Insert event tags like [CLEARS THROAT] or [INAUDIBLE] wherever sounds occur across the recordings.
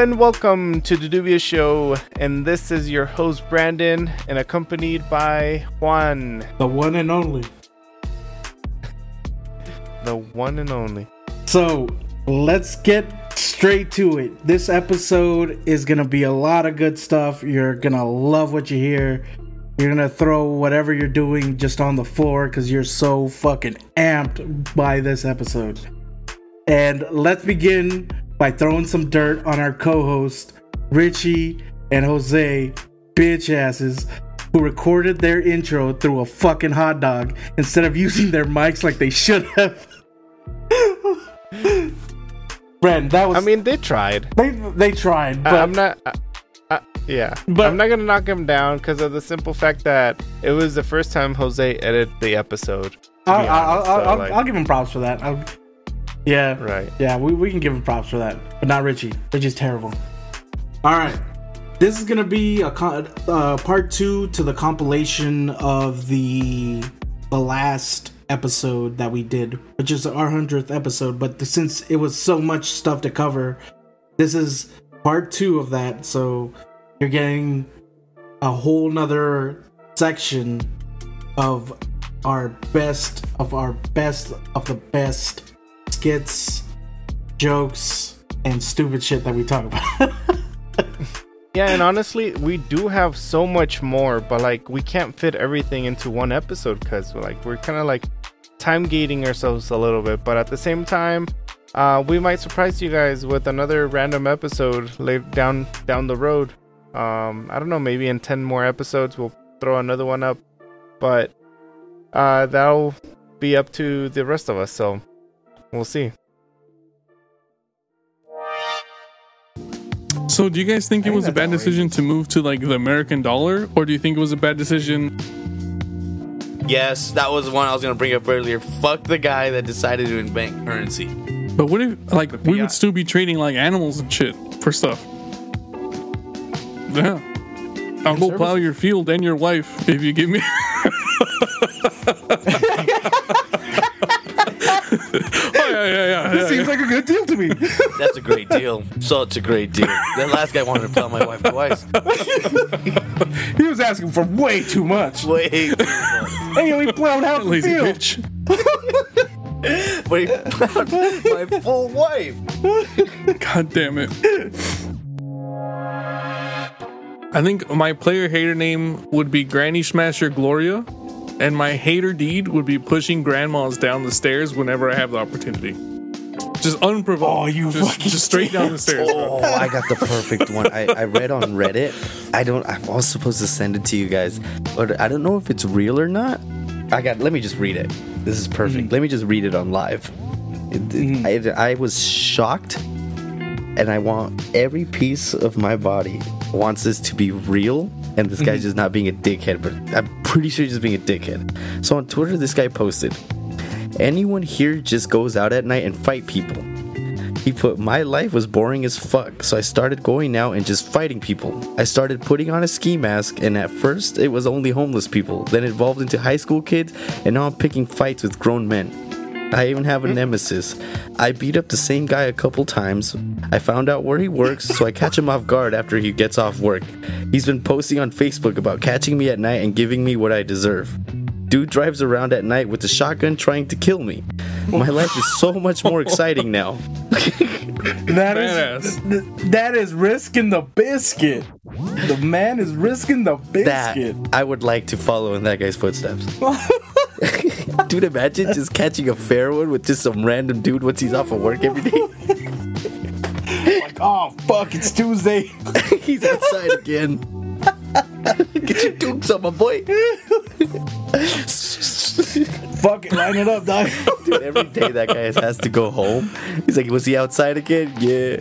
And welcome to the Dude Bs Show, and this is your host Brandon, and accompanied by Juan, The one and only. the one and only. So let's get straight to it. This episode is gonna be a lot of good stuff. You're gonna love what you hear. You're gonna throw whatever you're doing just on the floor because you're so fucking amped by this episode. And let's begin by throwing some dirt on our co-host Richie and Jose, bitch asses, who recorded their intro through a fucking hot dog instead of using their mics like they should have. [LAUGHS] Brent, that was. I mean, they tried. they they tried, but I'm not. I, I, yeah, But- I'm not gonna knock him down because of the simple fact that it was the first time Jose edited the episode. I'll, I'll, honest, I'll, so, I'll, like- I'll give him props for that. I'll, yeah, Right. Yeah, we, we can give him props for that, but not Richie. Richie's terrible. All right, this is gonna be a con- uh, part two to the compilation of the the last episode that we did, which is our hundredth episode. But since it was so much stuff to cover, this is part two of that. So you're getting a whole nother section of our best of our best of the best skits, jokes, and stupid shit that we talk about. [LAUGHS] Yeah, and honestly, we do have so much more, but like we can't fit everything into one episode because like we're kind of like time gating ourselves a little bit. But at the same time, uh, we might surprise you guys with another random episode down down the road. Um, I don't know, maybe in ten more episodes we'll throw another one up, but uh, that'll be up to the rest of us. So we'll see. So, do you guys think it think was a that's bad decision to move to like the American dollar, or do you think it was a bad decision? Yes, that was one I was gonna bring up earlier. Fuck the guy that decided to invent currency. But what if like we would still be trading like animals and shit for stuff? Yeah, I'll go plow your field and your wife if you give me. [LAUGHS] [LAUGHS] yeah, yeah, yeah. yeah, yeah. like a good deal to me. [LAUGHS] That's a great deal. Such a great deal. That last guy wanted to plow my wife twice. [LAUGHS] he was asking for way too much. Wait, Hey, we plowed out the Lazy field. bitch. but he plowed my full wife. God damn it. I think my player hater name would be Granny Smasher Gloria, and my hater deed would be pushing grandmas down the stairs whenever I have the opportunity. Just unprovoked. Oh, you just, fucking just straight down the stairs. bro. [LAUGHS] Oh, I got the perfect one. I, I read on Reddit. I don't. I was supposed to send it to you guys, but I don't know if it's real or not. I got. Let me just read it. This is perfect. Mm. Let me just read it on live. It- it- mm. I, I was shocked, and I want every piece of my body wants this to be real. And this guy's mm-hmm. just not being a dickhead, but I'm pretty sure he's just being a dickhead. So on Twitter, this guy posted, "Anyone here just goes out at night and fight people." He put, My life was boring as fuck, so I started going out and just fighting people. I started putting on a ski mask, and at first it was only homeless people, then it evolved into high school kids, and now I'm picking fights with grown men. I even have a hmm? nemesis. I beat up the same guy a couple times. I found out where he works, so I catch him off guard after he gets off work. He's been posting on Facebook about catching me at night and giving me what I deserve. Dude drives around at night with a shotgun trying to kill me. My life is so much more exciting [LAUGHS] now. That is Badass. that is risking the biscuit. The man is risking the biscuit. that. I would like to follow in that guy's footsteps. [LAUGHS] [LAUGHS] dude, imagine just catching a fair one with just some random dude once he's off of work every day. [LAUGHS] Like, oh fuck, it's Tuesday. [LAUGHS] he's outside again. Get your dukes on, my boy. fuck it, line it up, dog. Dude, every day that guy has to go home. He's like, was he outside again? Yeah.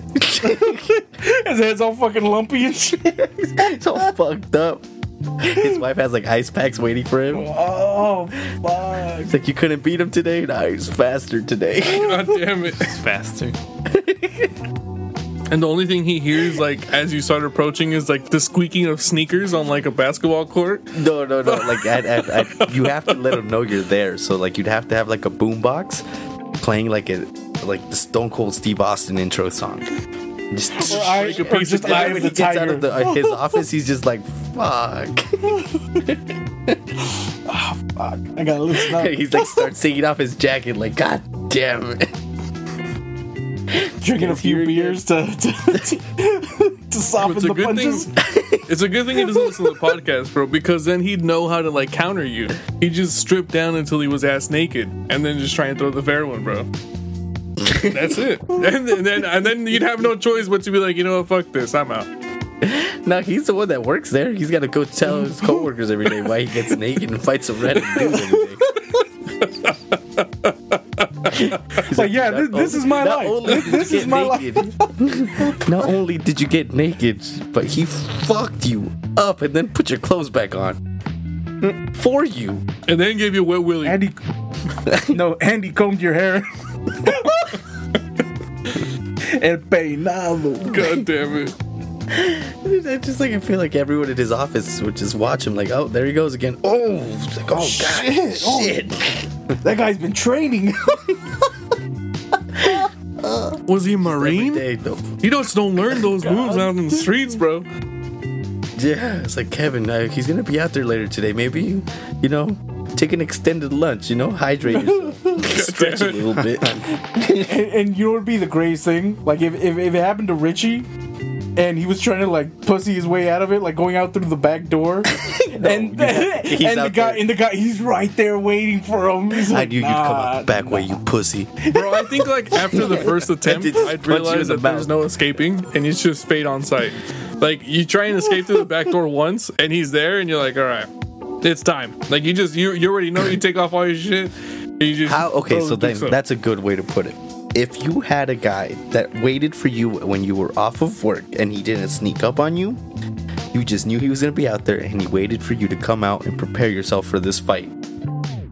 His head's all fucking lumpy and shit. It's all fucked up. His wife has like ice packs waiting for him. Oh fuck. It's like, you couldn't beat him today? Nah, he's faster today. [LAUGHS] God damn it. He's faster. And the only thing he hears, like, as you start approaching, is like the squeaking of sneakers on like a basketball court. No, no, no. [LAUGHS] Like, at, at, at, you have to let him know you're there. So, like, you'd have to have like a boombox playing like a like the Stone Cold Steve Austin intro song. Just, Or I, Break a or piece just of eye glass. when he gets out of the, uh, his office, he's just like, "Fuck." Oh, [LAUGHS] fuck, I gotta listen up. [LAUGHS] he's like, starts taking off his jacket, like, "God damn it." Drinking a few beers to to, to, [LAUGHS] to soften It's a the good punches. thing. It's a good thing he doesn't listen to the podcast, bro, because then he'd know how to like counter you. He just stripped down until he was ass naked, and then just try and throw the fair one, bro. [LAUGHS] That's it. And then, and then and then you'd have no choice but to be like, you know what, fuck this, I'm out. [LAUGHS] No, he's the one that works there. He's got to go tell his [LAUGHS] coworkers every day why he gets naked and fights a random dude every day. He's Like, yeah, this, this is my not life. only This, did you is get my life. naked, not only did you get naked, but he fucked you up and then put your clothes back on mm. for you. And then gave you a wet willy. Andy, no, Andy combed your hair. [LAUGHS] El peinado. God damn it. I just like I feel like everyone in his office would just watch him like, oh, there he goes again. Oh, it's like, oh god, Shit, oh. That guy's been training. [LAUGHS] Was he a Marine? day, though. You just don't learn those moves out in the streets, bro. Yeah, it's like Kevin. Uh, he's gonna be out there later today. Maybe you, you know, take an extended lunch. You know, hydrate yourself, [LAUGHS] stretch a little bit. and, and you know what would be the greatest thing? Like if, if, if it happened to Richie and he was trying to like pussy his way out of it, like going out through the back door. [LAUGHS] and you got- [LAUGHS] and the guy there. and the guy he's right there waiting for him. He's I like, knew you'd come out the "Nah, back way, you pussy. Bro, I think like after the first attempt, I'd punch you realize the that there's no escaping, and it's just fate on sight. Like you try and escape through the back door once, and he's there, and you're like, all right, it's time. Like you just you you already know you take off all your shit. You just How? Okay, so then up. that's a good way to put it. If you had a guy that waited for you when you were off of work and he didn't sneak up on you, you just knew he was gonna be out there and he waited for you to come out and prepare yourself for this fight.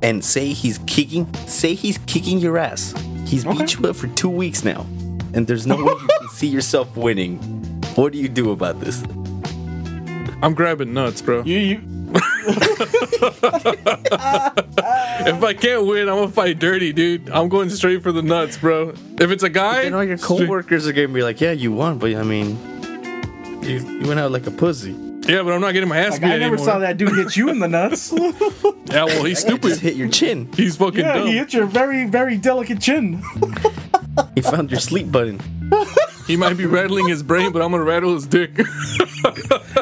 And say he's kicking, say he's kicking your ass. He's beat you up for two weeks now, and there's no way you can [LAUGHS] see yourself winning. What do you do about this? I'm grabbing nuts, bro. You, you, [LAUGHS] If I can't win, I'm gonna fight dirty, dude. I'm going straight for the nuts, bro. If it's a guy, Then all your straight- coworkers are gonna be like, "Yeah, you won, but I mean, you, you went out like a pussy." yeah, but I'm not getting my ass like, beat I never anymore. saw that dude hit you in the nuts. [LAUGHS] [LAUGHS] Yeah, well, he's That just stupid. hit your chin. He's fucking yeah, dumb. he hit your very, very delicate chin. He found your sleep button. He might be rattling his brain, but I'm gonna rattle his dick. [LAUGHS]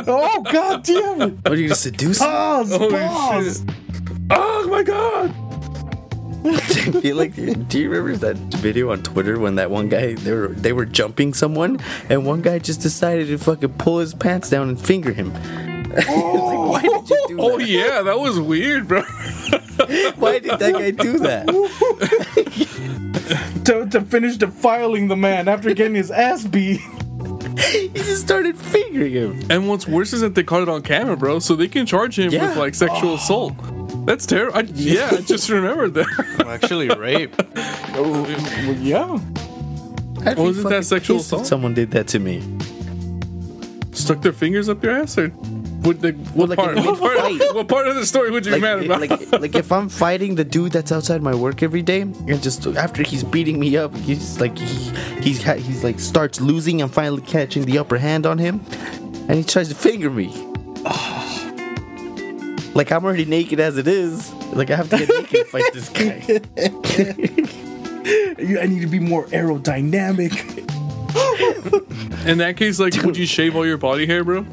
Oh god damn it! What are you gonna seduce? him? Pause, Holy pause. shit. oh my god! [LAUGHS] I feel like. Do you remember that video on Twitter when that one guy they were they were jumping someone and one guy just decided to fucking pull his pants down and finger him. [LAUGHS] It's like, why did you do oh, that? Oh yeah, that was weird, bro. [LAUGHS] Why did that guy do that? [LAUGHS] To, to finish defiling the man after getting his ass beat. He just started fingering him. And what's worse is that they caught it on camera, bro, so they can charge him Yeah. with like sexual oh. assault. That's terrible. [LAUGHS] Yeah, I just remembered that. Actually, rape. Well, yeah. I'd be Wasn't that sexual assault? Someone did that to me. Stuck their fingers up your ass, or what? The, what like part? in [LAUGHS] What part, what part of the story would you be Like, mad about? like, like if I'm fighting the dude that's outside my work every day, and just after he's beating me up, he's like he, he's ha- he's like starts losing. I'm finally catching the upper hand on him, and he tries to finger me. [SIGHS] Like I'm already naked as it is. Like I have to get naked to fight this guy. [LAUGHS] You- I need to be more aerodynamic. In that case, like, would you shave all your body hair, bro?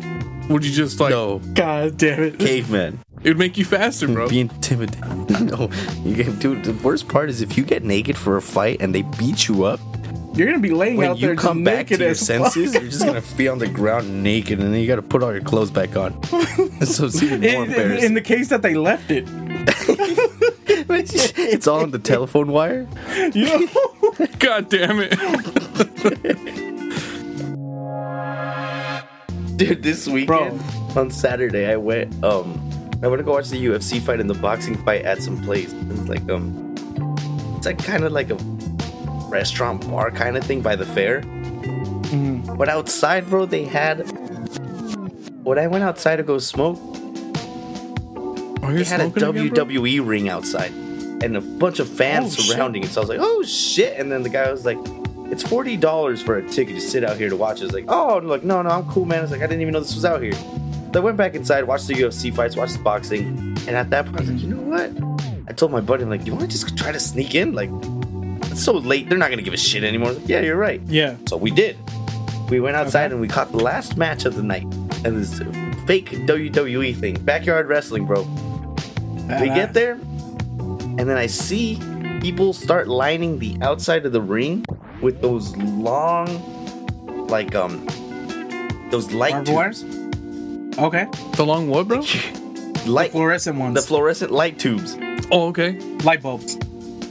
Would you just like? No, God damn it. caveman. It would make you faster, bro. Be intimidated. [LAUGHS] no, you get, dude. The worst part is if you get naked for a fight and they beat you up. You're gonna be laying when out there When you come back to your senses, fuck. you're just gonna [LAUGHS] be on the ground naked, and then you gotta put all your clothes back on. [LAUGHS] so it's even more In, in, embarrassing. in the case that they left it, it's all on the telephone wire. you know. God damn it! Dude, this weekend Bro. on Saturday, I went. Um, I went to go watch the UFC fight and the boxing fight at some place. It's like um, it's like kind of like a restaurant bar kind of thing by the fair. But outside, bro, they had. When I went outside to go smoke, Are you they had a smoking again. WWE ring outside and a bunch of fans Oh, shit. surrounding it. So I was like, oh shit. And then the guy was like, it's forty dollars for a ticket to sit out here to watch. It's like, oh, like, no, no, I'm cool, man. It's like I didn't even know this was out here. So I went back inside, watched the UFC fights, watched the boxing, and at that point, I was like, you know what? I told my buddy, I'm like, you want to just try to sneak in? Like, it's so late, they're not gonna give a shit anymore. Like, yeah, you're right. Yeah. So we did. We went outside Okay. and we caught the last match of the night. And this fake WWE thing, backyard wrestling, bro. We get there, and then I see people start lining the outside of the ring with those long, like um, those light Barbed wire? tubes, Okay. The long what, bro? [LAUGHS] light, Fluorescent ones. the fluorescent light tubes, Oh, okay. light bulbs.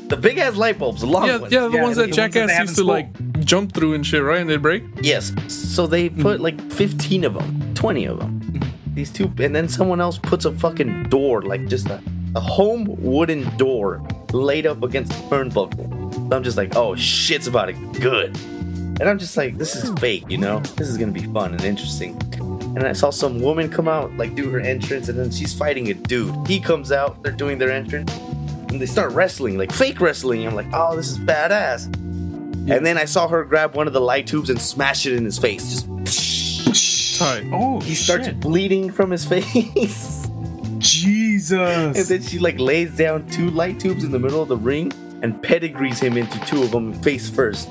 the big ass light bulbs, the long Yeah, ones. yeah, the Yeah, ones the that ones that Jackass used in to like jump through and shit, right? And they break. Yes. So they put like 15 of them, 20 of them. These two, and then someone else puts a fucking door, like just a, a home wooden door laid up against the turnbuckle. So I'm just like, oh, shit's about to get good. And I'm just like, this is fake, you know? This is gonna be fun and interesting. And I saw some woman come out, like do her entrance, and then she's fighting a dude. He comes out, they're doing their entrance, and they start wrestling, like fake wrestling. I'm like, oh, this is badass. And then I saw her grab one of the light tubes and smash it in his face. Just Tight. Oh, he starts shit. bleeding from his [LAUGHS] face. Jesus. and then she like lays down two light tubes in the middle of the ring and pedigrees him into two of them face first.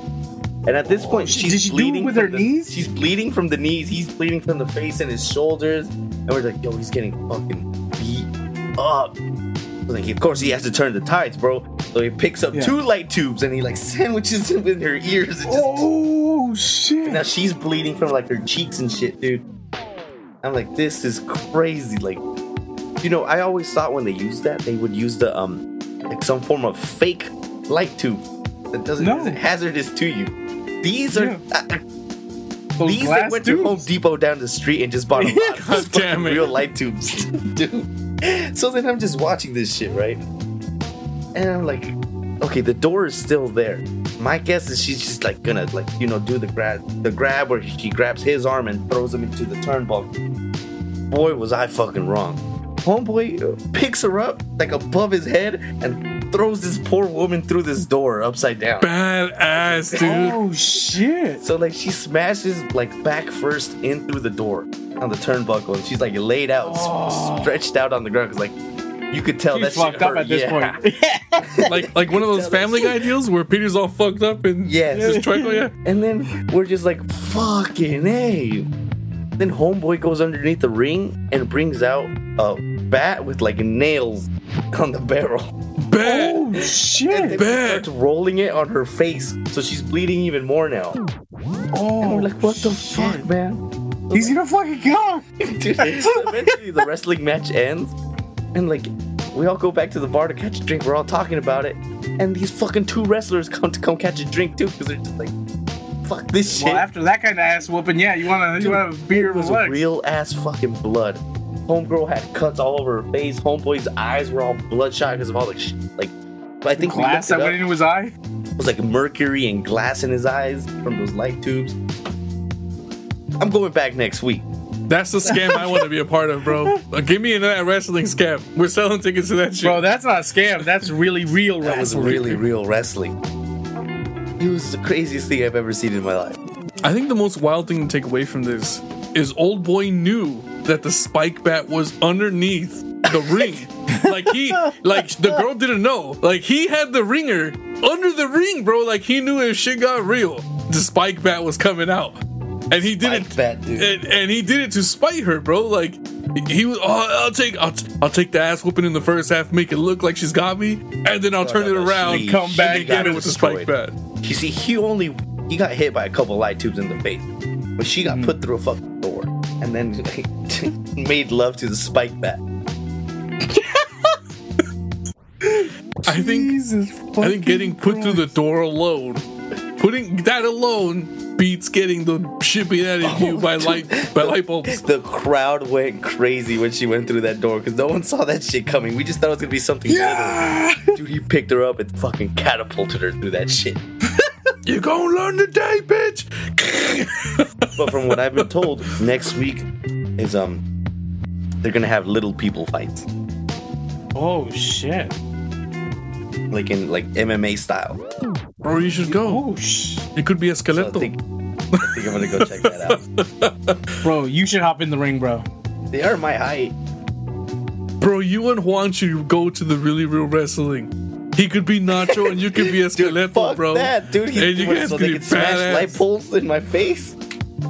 And at this oh, point, she's did she bleeding with her the- knees? She's bleeding from the knees. He's bleeding from the face and his shoulders. And we're like, yo, he's getting fucking beat up. So like, of course, he has to turn the tides, bro. So he picks up Yeah. two light tubes and he like [LAUGHS] sandwiches them in her ears. And just oh shit. now she's bleeding from like her cheeks and shit, dude. I'm like, this is crazy. Like, you know, I always thought when they used that, they would use the um, like some form of fake light tube that doesn't No. hazardous to you. These are Yeah. uh, these they glass went to. Home Depot down the street and just bought a [LAUGHS] lot of God these damn it. real light tubes, [LAUGHS] dude. So then I'm just watching this shit, right? And I'm like, okay, the door is still there. My guess is she's just like gonna like you know do the grab the grab where she grabs his arm and throws him into the turnbuckle. Boy, was I fucking wrong. Homeboy picks her up like above his head and throws this poor woman through this door upside down. Badass, dude. Oh shit. So like she smashes like back first in through the door on the turnbuckle, and she's like laid out, Oh. stretched out on the ground. Cause like you could tell She's that fucked up hurt. at this yeah. point. [LAUGHS] [LAUGHS] Like like one of those Family Guy deals where Peter's all fucked up and Yes. just trickle, yeah. And then we're just like fucking hey. Then homeboy goes underneath the ring and brings out a bat with like nails on the barrel. Bad. oh And then shit. he Bet. starts rolling it on her face, so she's bleeding even more now. And Oh, we're like, what the oh, shit. fuck, man? He's gonna fucking go. [LAUGHS] Dude, so eventually the wrestling match ends, and like we all go back to the bar to catch a drink. We're all talking about it, and these fucking two wrestlers come to come catch a drink too, because they're just like, "Fuck this shit." Well, after that kind of ass whooping, yeah, you wanna you wanna beat her was with real ass fucking blood. Homegirl had cuts all over her face. Homeboy's eyes were all bloodshot because of all the sh- like. I think we glass looked that went into his eye. It was like mercury and glass in his eyes from those light tubes. I'm going back next week. That's the scam I want to be a part of, bro. [LAUGHS] Give me that wrestling scam. We're selling tickets to that shit. Bro, that's not a scam. That's really real wrestling. That was really real wrestling. It was the craziest thing I've ever seen in my life. I think the most wild thing to take away from this is old boy knew that the spike bat was underneath the [LAUGHS] ring. like he like the girl didn't know. Like he had the ringer under the ring, bro. Like he knew if shit got real, the spike bat was coming out. And he did it bat. And, and he did it to spite her, bro. Like he was oh, I'll take I'll, t- I'll take the ass whooping in the first half, make it look like she's got me, and then I'll turn it around, come back, and get it with the spike bat. You see, he only he got hit by a couple light tubes in the face, but she got mm-hmm. put through a fucking door and then [LAUGHS] made love to the spike bat. I think Jesus I think getting put through the door alone, putting that alone beats getting the shit beat out of oh, you by light by light bulbs. The crowd went crazy when she went through that door because no one saw that shit coming. We just thought it was gonna be something Yeah. little. Dude, he picked her up and fucking catapulted her through that shit. You gonna learn today, bitch. [LAUGHS] But from what I've been told, next week is um they're gonna have little people fights. Oh shit. Like in like MMA style. Bro, you should go. Oh, sh- It could be a So I think, I think I'm gonna go check that out. [LAUGHS] bro, you should hop in the ring, bro. They are my height. Bro, you and Juan should go to the really real wrestling. He could be Nacho and you could be [LAUGHS] a Dude, bro. that, dude. He, And you guys so could they be can smash badass. light poles in my face.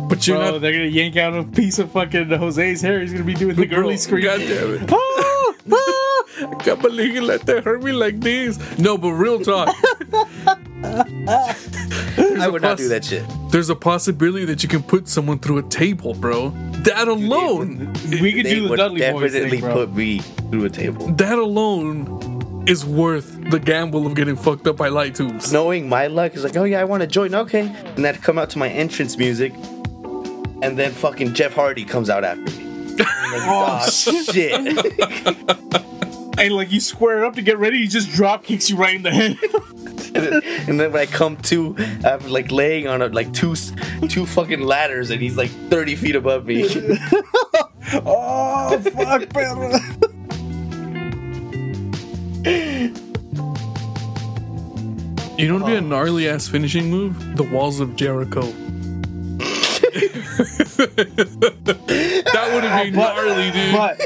But you're Bro, they're gonna yank out a piece of fucking Jose's hair. He's gonna be doing the Bro, girly scream. God damn it. [LAUGHS] Ah, ah. I can't believe you let that hurt me like this. No, but real talk. [LAUGHS] I would not do that shit. There's a possibility that you can put someone through a table, bro. That alone, we could They do the would Dudley Boys definitely thing, bro. put me through a table. that alone is worth the gamble of getting fucked up by light tubes. Knowing my luck is like, oh yeah, I want to join. Okay, and that come out to my entrance music, and then fucking Jeff Hardy comes out after me. Like, [LAUGHS] Oh, shit! and [LAUGHS] like you square it up to get ready, he just drop kicks you right in the head. [LAUGHS] and then when I come to, I'm like laying on a, like two two fucking ladders, and he's like 30 feet above me. oh fuck, man. You know what would be a oh. gnarly ass finishing move? The walls of Jericho. [LAUGHS] that would have been gnarly, dude. But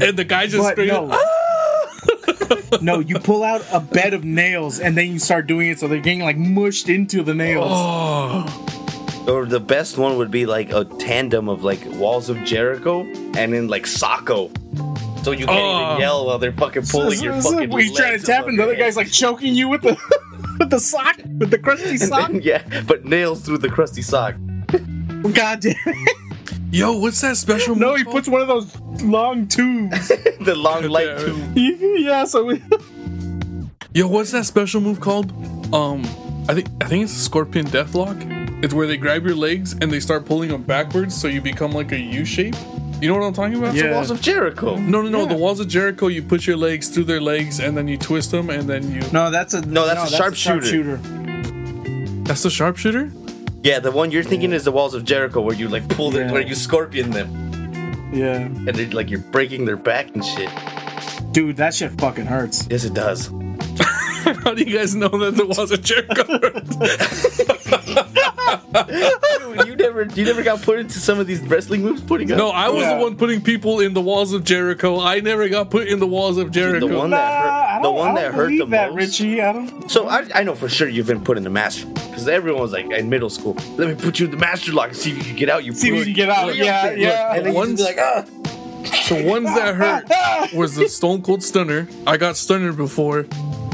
and the guy just but screaming, no. Ah! no, you pull out a bed of nails and then you start doing it so they're getting like mushed into the nails. Oh, or the best one would be like a tandem of like Walls of Jericho and then like Socko. So you can't Oh. even yell while they're fucking pulling your fucking. He's trying to tap above and the other guy's like choking you with the [LAUGHS] with the sock, with the crusty sock. yeah, but nails through the crusty sock. God damn it. [LAUGHS] yo, what's that special move? No, he called? puts one of those long tubes. [LAUGHS] the long light tube. yeah, so we, Yo, what's that special move called? Um, I think I think it's a Scorpion Deathlock. It's where they grab your legs and they start pulling them backwards, so you become like a U shape. You know what I'm talking about? Yeah. Walls of Jericho. No, no, no. Yeah. The walls of Jericho. You put your legs through their legs and then you twist them and then you. no, that's a No, that's a sharpshooter. That's the sharpshooter. Yeah, the one you're thinking is the Walls of Jericho, where you like pull them, Yeah. where you scorpion them, Yeah, and they, like you're breaking their back and shit. dude, that shit fucking hurts. Yes, it does. [LAUGHS] How do you guys know that the walls of Jericho? [LAUGHS] Dude, you never, you never got put into some of these wrestling moves. Putting up. no, I was Yeah. the one putting people in the walls of Jericho. I never got put in the walls of Jericho. the one that hurt, the one that hurt the believe that, most. Richie. I don't. So I, I know for sure you've been put in the master because everyone was like in middle school. Let me put you in the master lock and see if you can get out. You See if you can get out. Look, Yeah, look, yeah. And then you just be like, ah. The ones that hurt [LAUGHS] was the Stone Cold Stunner. I got stunner before.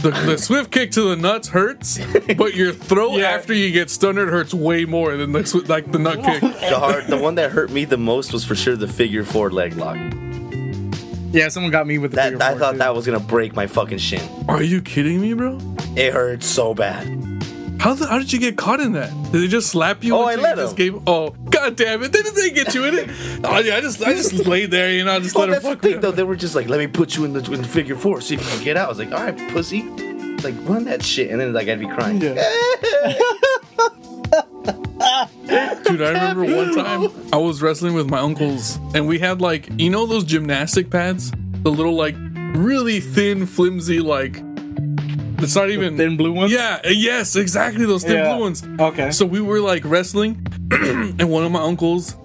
The, the swift kick to the nuts hurts, but your throw [LAUGHS] Yeah. after you get stunnered hurts way more than the swi- like the nut kick. [LAUGHS] The hard, the one that hurt me the most was for sure the figure four leg lock. Yeah, someone got me with the That figure I four, thought too. that was gonna break my fucking shin. Are you kidding me, bro? It hurt so bad. How the, how did you get caught in that? Did they just slap you? Oh, I let them. Gave, oh, god damn it! Didn't they get you in it? [LAUGHS] Oh yeah, I just I just laid there, you know, I just Well, let her that's the fuck me. thing though. They were just like, "Let me put you in the, in figure four, see if you can get out." I was like, "All right, pussy." Like run that shit, and then like I'd be crying. Yeah. [LAUGHS] Dude, I remember one time I was wrestling with my uncles, and we had like you know those gymnastic pads, the little like really thin, flimsy like. It's not even thin blue ones? Yeah, uh, yes, exactly those thin Yeah. blue ones. Okay. So we were like wrestling, [CLEARS THROAT] and one of my uncles,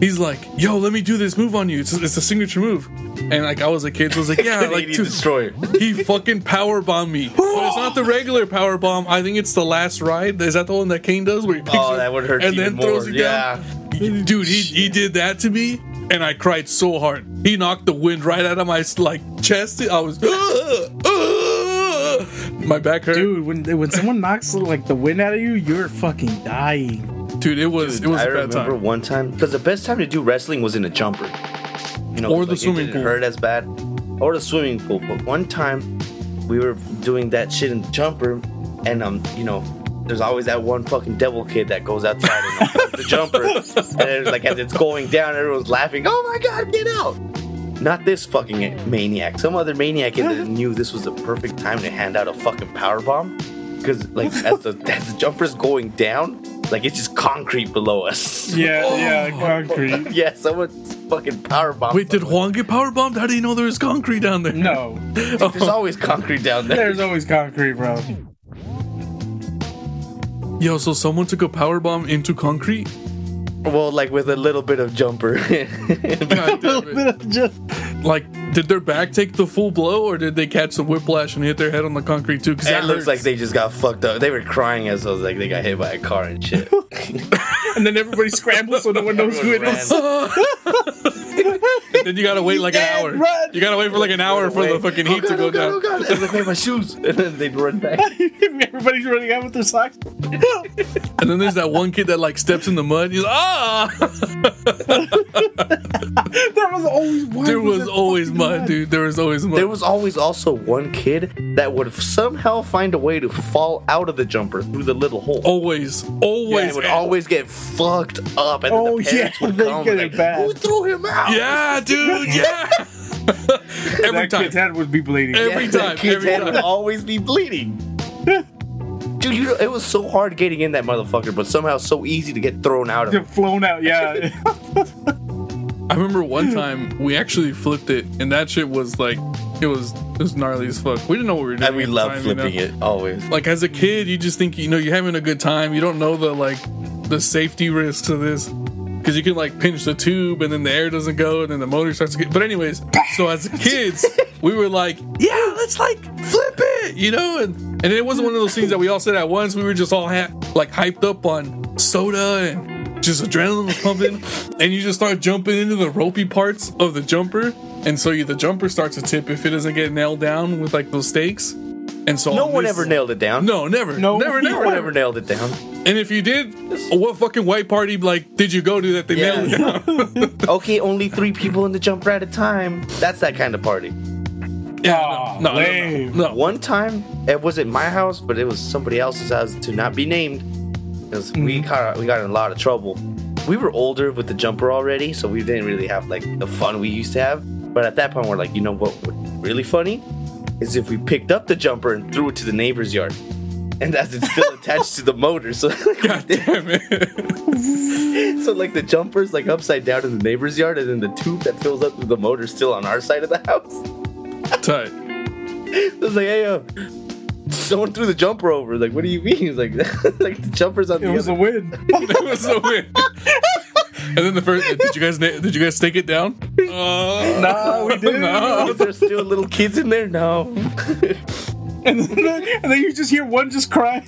he's like, "Yo, let me do this move on you. It's, it's a signature move." And like I was a kid, so I was like, [LAUGHS] "Yeah, like to two, destroyer. [LAUGHS] he fucking power bombed me. But it's not the regular power bomb. I think it's the last ride. Is that the one that Kane does where he picks Oh, you that would hurt and even then throws more. you down? Dude, he, he did that to me, and I cried so hard. He knocked the wind right out of my like chest. I was [GASPS] [LAUGHS] my back hurt. Dude, Dude, when when someone knocks like the wind out of you, you're fucking dying. Dude, it was it was I a bad remember time. one time because the best time to do wrestling was in a jumper, you know, Or 'cause, the like, swimming it didn't pool. hurt as bad, or the swimming pool. But one time we were doing that shit in the jumper, and um, you know, there's always that one fucking devil kid that goes outside and the jumper, [LAUGHS] and it's like as it's going down, everyone's laughing. Oh my god, get out! Not this fucking maniac. Some other maniac in there [LAUGHS] knew this was the perfect time to hand out a fucking power bomb. Because like [LAUGHS] as the as the jumper's going down, like it's just concrete below us. Yeah, yeah, [LAUGHS] oh, concrete. Yeah, someone fucking power bomb. Wait, did Juan get power bombed? How do you know there was concrete down there? No, There's oh. always concrete down there. there's always concrete, bro. Yo, so someone took a power bomb into concrete? Well, like with a little bit of jumper. God damn it. Just Like, did their back take the full blow, or did they catch the whiplash and hit their head on the concrete too? Because it that looks hurts. like they just got fucked up. They were crying as I was like they got hit by a car and shit. [LAUGHS] and then everybody scrambles so no one knows who it is. Everyone [LAUGHS] then you gotta wait like an hour. run. You gotta wait for like an hour for the Wait. fucking Oh heat God, to go oh God, down. Oh god! I was like, "Wait, my shoes!" [LAUGHS] And then they'd run back. Everybody's running out with their socks. And then there's that one kid that like steps in the mud. He's like, ah. there was always one. there with was always fucking mud, dude. There was always mud. There was always also one kid that would somehow find a way to fall out of the jumper through the little hole. always, Yeah, always, it would always get fucked up, and Oh, the parents yeah, would [LAUGHS] they come get like, it bad. "Who threw him out?" Yeah, dude. Yeah. [LAUGHS] every that time. kid's head would be bleeding. Every Yeah, time, that kid's every head time. would always be bleeding. [LAUGHS] Dude, you know, it was so hard getting in that motherfucker, but somehow so easy to get thrown out of it. They're flown out. Yeah. I remember one time we actually flipped it, and that shit was like, it was it was gnarly as fuck. We didn't know what we were doing. And we love time, you know? flipping it always. Like as a kid, you just think you know you're having a good time. You don't know the like the safety risks of this because you can like pinch the tube and then the air doesn't go and then the motor starts to get. But anyways, so as kids, [LAUGHS] we were like, yeah, let's like flip it, you know, and and it wasn't one of those things that we all said at once. We were just all ha- like hyped up on soda and just adrenaline was pumping, and you just start jumping into the ropey parts of the jumper, and so you, the jumper starts to tip if it doesn't get nailed down with like those stakes. And so No on one this- ever nailed it down. no, never. No, never, no never, one never. ever nailed it down. And if you did, what fucking white party like did you go to that they Yeah. nailed it down? [LAUGHS] Okay, only three people in the jumper at a time. That's that kind of party. yeah, ah, Aw, no, no, no, lame. no, no. One time, it wasn't my house, but it was somebody else's house to not be named. Because we got we got in a lot of trouble. We were older with the jumper already, so we didn't really have like the fun we used to have. But at that point, we're like, you know what would be really funny is if we picked up the jumper and threw it to the neighbor's yard. And as it's still [LAUGHS] attached to the motor, so [LAUGHS] God damn it. [LAUGHS] so like the jumper's like upside down in the neighbor's yard, and then the tube that fills up with the motor's still on our side of the house. Tight. I was like, hey, uh, someone threw the jumper over. Like, what do you mean? He's like, [LAUGHS] like the jumper's on the floor. It the was a win. [LAUGHS] [LAUGHS] It was so weird. And then the first, did you guys did you guys take it down? Uh, Nah, we didn't. No. Is there still little kids in there? No. And then, and then you just hear one just cry.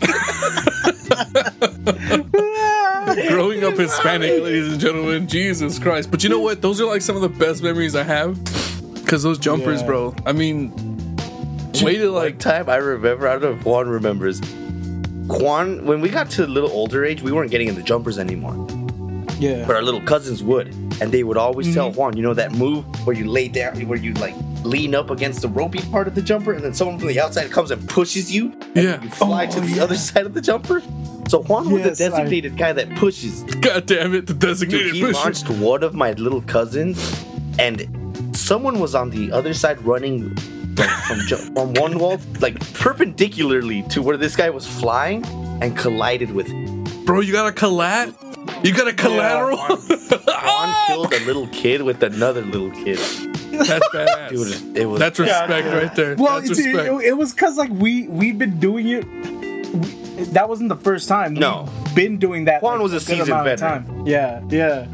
Growing up Hispanic, ladies and gentlemen, Jesus Christ! But you know what? Those are like some of the best memories I have. Cause those jumpers, Yeah. bro. I mean, way to Like time I remember, I don't know if Juan remembers. Juan, when we got to a little older age, we weren't getting in the jumpers anymore. yeah. But our little cousins would. And they would always tell Mm-hmm. Juan, you know that move where you lay down, where you like lean up against the ropey part of the jumper, and then someone from the outside comes and pushes you, and Yeah. you fly Oh, to the yeah. other side of the jumper. So Juan was Yes, the I- designated guy that pushes. God damn it, the Dude, designated he pusher. launched one of my little cousins, and someone was on the other side running like, from, ju- from one wall, like perpendicularly to where this guy was flying, and collided with him. Bro, you got a collat? You got a collateral? [LAUGHS] Juan ah! killed a little kid with another little kid. That's badass. Dude, it was. That's respect Yeah. right there. Well, That's it's, it, respect. it was because like we we've been doing it. We, that wasn't the first time. No. We've been doing that. Juan like, was a good seasoned of veteran. time. Yeah, yeah.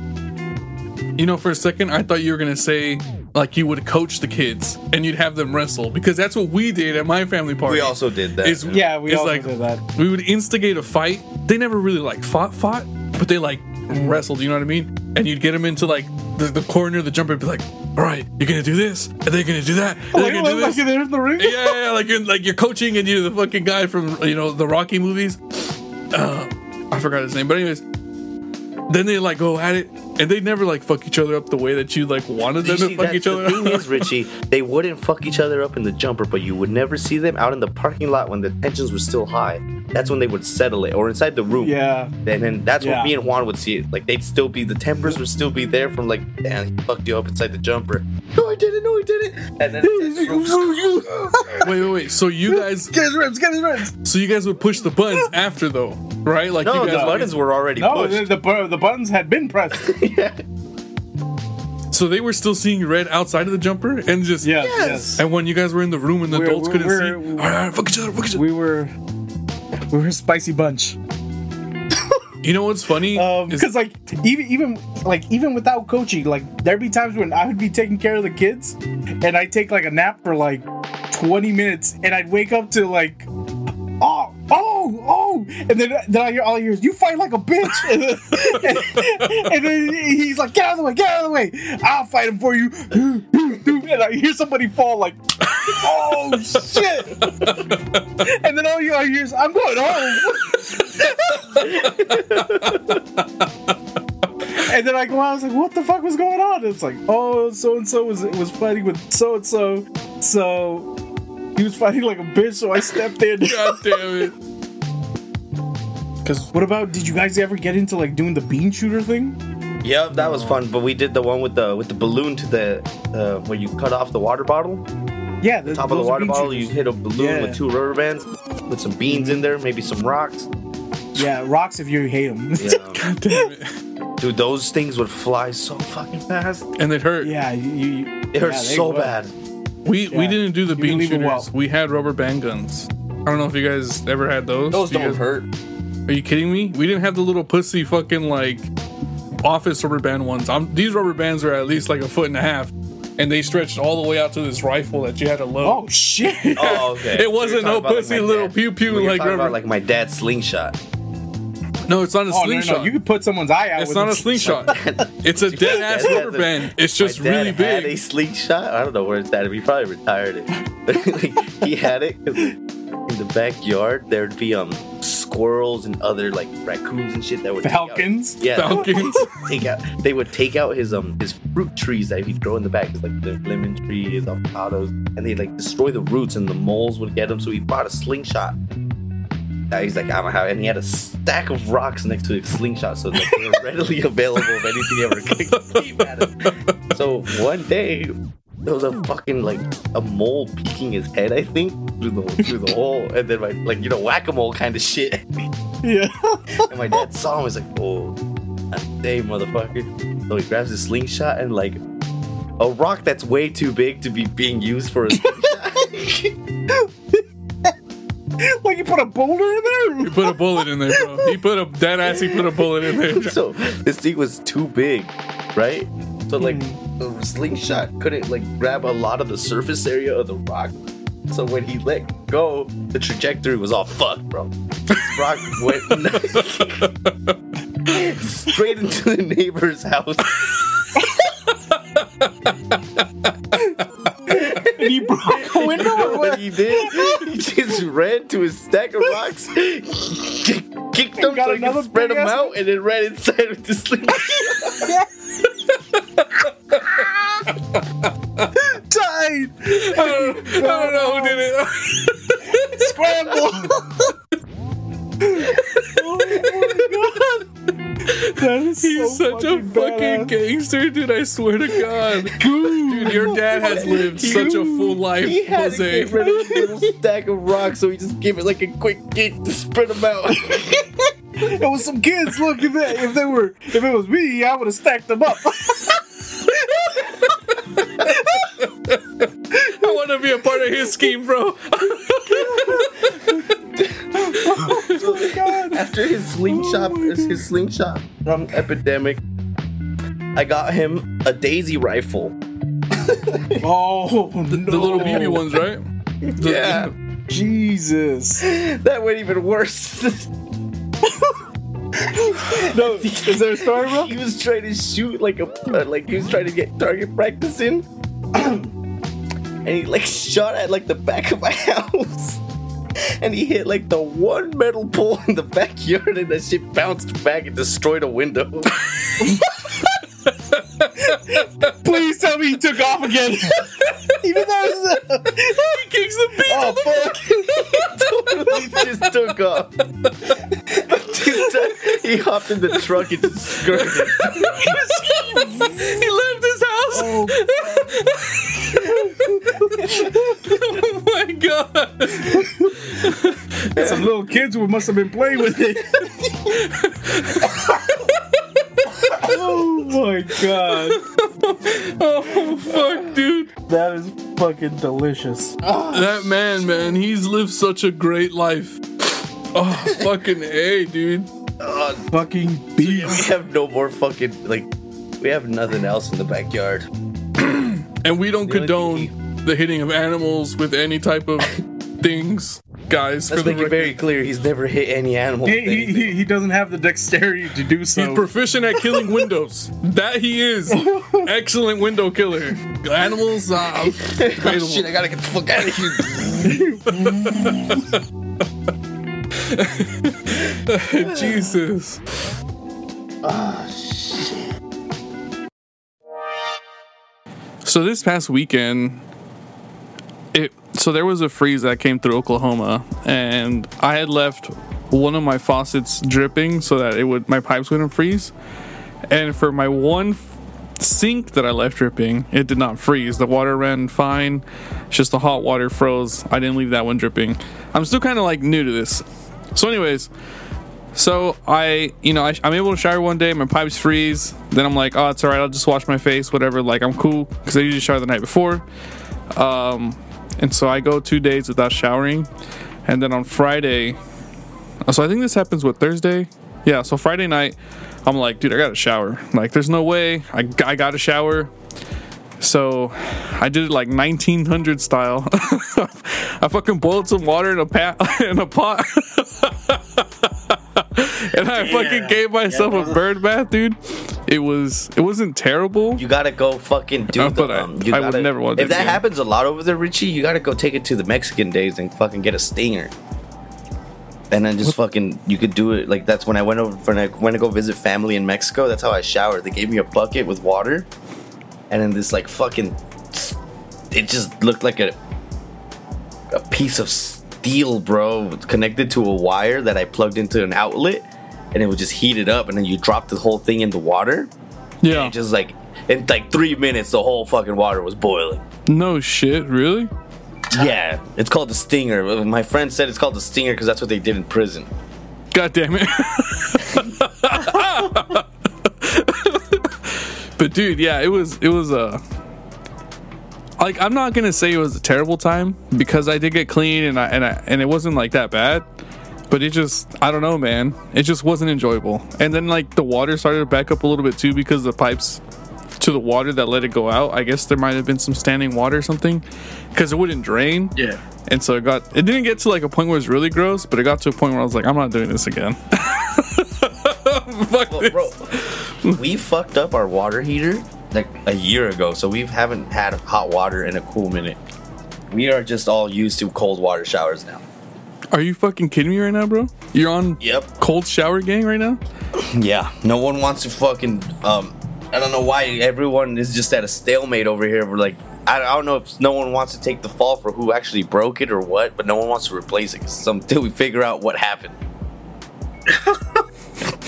You know, for a second, I thought you were gonna say like you would coach the kids and you'd have them wrestle because that's what we did at my family party. we also did that. It's- Yeah, we also like- did that. we would instigate a fight. They never really like fought, fought, but they like wrestled. You know what I mean? And you'd get them into like the, the corner of the jumper, and be like, "All right, you're gonna do this, and they're gonna do that, and they're Like, gonna do this." like the ring. yeah, yeah, yeah, like you're like you're coaching and you're the fucking guy from you know the Rocky movies. Uh, I forgot his name, but anyways, then they like go at it, and they never like fuck each other up the way that you like wanted You them to see, fuck each other the thing up. is, Richie, [LAUGHS] they wouldn't fuck each other up in the jumper, but you would never see them out in the parking lot when the tensions were still high. That's when they would settle it, or inside the room. Yeah. And then that's Yeah. when me and Juan would see it. Like they'd still be the tempers would still be there from like, damn, he fucked you up inside the jumper. No, I didn't. No, I didn't. And then inside the room, wait, wait, wait. So you guys, Get his ribs. Get his ribs. so you guys would push the buttons [LAUGHS] after though, right? Like no, you the guys, buttons were already No, pushed. the, the the buttons had been pressed. [LAUGHS] Yeah. So they were still seeing red outside of the jumper and just Yeah. Yes. And when you guys were in the room and the We're- adults we're- couldn't we're- see, all right, all right, fuck each other, fuck each other. We were we [LAUGHS] were a spicy bunch. You know what's funny? Um, because like even even like even without coaching, like there'd be times when I would be taking care of the kids, and I'd take like a nap for like twenty minutes, and I'd wake up to like, [LAUGHS] and then then I hear all I you fight like a bitch, and [LAUGHS] then, and then he's like get out of the way, get out of the way, I'll fight him for you, [LAUGHS] and I hear somebody fall like. Oh shit! and then all you all hear is I'm going home. And then I go out, I was like, what the fuck was going on? It's like, oh, so and so was was fighting with so and so. So he was fighting like a bitch, so I stepped in. God damn it. Cause what about did you guys ever get into like doing the bean shooter thing? Yep, that was fun. But we did the one with the with the balloon to the uh, where you cut off the water bottle. Yeah, the, Top of the water bean bottle, you hit a balloon Yeah. with two rubber bands, with some beans in there, maybe some rocks. Yeah, rocks if you hate them. Yeah. [LAUGHS] God damn it. Dude, those things would fly so fucking fast. And it hurt. yeah, you, you, It hurt yeah, so would. bad. We we didn't do the You bean leave shooters. well. We had rubber band guns. I don't know if you guys ever had those. Those You don't guys- hurt. Are you kidding me? We didn't have the little pussy fucking like office rubber band ones. I'm, these rubber bands are at least like a foot and a half, and they stretched all the way out to this rifle that you had to load. Oh shit! [LAUGHS] Oh, okay. It wasn't So no pussy my little dad- pew pew well, like rubber. about like my dad's slingshot. no, it's not a Oh no, no, slingshot. no! You could put someone's eye out. it's with not a slingshot. [LAUGHS] it's a dead ass rubber band. It's just my dad really Had a slingshot. I don't know where it's at. He probably retired it. like, [LAUGHS] he had it in the backyard. There'd be um squirrels and other like raccoons and shit that would take out- Falcons. Yeah, [LAUGHS] Falcons. take out. They would take out his um his fruit trees that he'd grow in the back, It's like the lemon tree, his avocados, and they like destroy the roots, and the moles would get him. So he bought a slingshot. He's like, I don't have, and he had a stack of rocks next to his slingshot, so like they were [LAUGHS] readily available if anything ever [LAUGHS] came at him. So one day. There was a fucking like a mole peeking his head, I think, through the through the hole, and then my like you know whack a mole kind of shit. Yeah. And my dad saw him. He's like, "Oh, day, motherfucker!" So he grabs his slingshot and like a rock that's way too big to be being used for a slingshot. [LAUGHS] like you put a boulder in there. He put a bullet in there, bro. He put a dead ass. He put a bullet in there. [LAUGHS] so this thing was too big, right? So like hmm. The slingshot couldn't like grab a lot of the surface area of the rock. So when he let go, the trajectory was all fucked, bro. This rock went [LAUGHS] straight into the neighbor's house. And he broke a [LAUGHS] You window. know what he did? He just ran to his stack of rocks, kick- [LAUGHS] kicked them so he could spread them out, and then ran inside with the sling. Died. I don't, I don't know who did it. [LAUGHS] Scramble. oh my god. That is He's so such a fucking badass. gangster, dude. I swear to God. Dude, your dad has lived such a full life, He had to Jose. get rid of his little stack of rocks, so he just gave it like a quick kick to spread them out. [LAUGHS] It was some kids. Look, if they, if they were, if it was me, I would have stacked them up. I want to be a part of his scheme, bro. oh god. After his slingshot, Oh his slingshot from epidemic, I got him a daisy rifle. [LAUGHS] Oh no. The little BB ones, right? The- Yeah. Jesus. That went even worse. [LAUGHS] [LAUGHS] No, is there a story, bro? he was trying to shoot like a uh, like he was trying to get target practice in. [CLEARS THROAT] And he like shot at like the back of my [LAUGHS] house. And he hit like the one metal pole in the backyard and that shit bounced back and destroyed a window [LAUGHS] Please tell me he took off again. [LAUGHS] Even though it's He kicks the beat. oh fuck [LAUGHS] he totally just took off This time, he hopped in the truck and just skirted He left his house. oh, Oh my god. some little kids who must have been playing with it. [LAUGHS] oh my god. [LAUGHS] Oh fuck, dude. That is fucking delicious. That man, man, he's lived such a great life. Oh fucking a, dude. fucking B. We have no more fucking like. We have nothing else in the backyard. And we don't The condone the hitting of animals with any type of things, guys. Let's for the make it record. very clear. He's never hit any animal. He, he, he, he doesn't have the dexterity to do so. He's proficient at killing windows. that he is. [LAUGHS] Excellent window killer. Animals, uh, [LAUGHS] Oh, shit! I gotta get the fuck out of here. [LAUGHS] Jesus. Oh, shit. So this past weekend, it so there was a freeze that came through Oklahoma, and I had left one of my faucets dripping so that it would my pipes wouldn't freeze. And for my one f- sink that I left dripping, it did not freeze. The water ran fine. It's just the hot water froze. I didn't leave that one dripping. I'm still kind of like new to this. So, anyways, so I, you know, I, I'm able to shower one day, my pipes freeze. Then I'm like, oh, it's all right. I'll just wash my face, whatever. Like I'm cool because I usually shower the night before. Um, and so I go two days without showering, and then on Friday, oh, so I think this happens with Thursday. Yeah, so Friday night, I'm like, dude, I gotta shower. Like, there's no way I, I gotta shower. So I did it like 1900 style. [LAUGHS] I fucking boiled some water in a pat [LAUGHS] in a pot. [LAUGHS] [LAUGHS] and I fucking gave myself a bird bath, dude. It was it wasn't terrible. You gotta go fucking do Uh, the. I- Um, you I would gotta, never want If that again. happens a lot over there, Richie, you gotta go take it to the Mexican days and fucking get a stinger. And then just fucking, you could do it like that's when I went over when I went to go visit family in Mexico. That's how I showered. They gave me a bucket with water, and then this like fucking, it just looked like a a piece of steel, bro, connected to a wire that I plugged into an outlet, and it would just heat it up, and then you drop the whole thing in the water. Yeah. And just like in like three minutes, the whole fucking water was boiling. No shit, really? Yeah, it's called the stinger. My friend said it's called the stinger because that's what they did in prison. God damn it. [LAUGHS] [LAUGHS] but dude, yeah, it was it was a like I'm not gonna say it was a terrible time because I did get clean and I and I and it wasn't like that bad. But it just I don't know, man. It just wasn't enjoyable. And then like the water started to back up a little bit too because the pipes to the water that let it go out. I guess there might have been some standing water or something because it wouldn't drain. yeah. And so it got it didn't get to like a point where it was really gross, but it got to a point where I was like, I'm not doing this again. [LAUGHS] Fuck Well, this. bro, we fucked up our water heater like a year ago, so we haven't had hot water in a cool minute. We are just all used to cold water showers now. Are you fucking kidding me right now, bro? You're on Yep. cold shower gang right now? [CLEARS THROAT] Yeah, no one wants to fucking. Um, I don't know why everyone is just at a stalemate over here. We're like, I, I don't know if no one wants to take the fall for who actually broke it or what, but no one wants to replace it 'cause until we figure out what happened. [LAUGHS]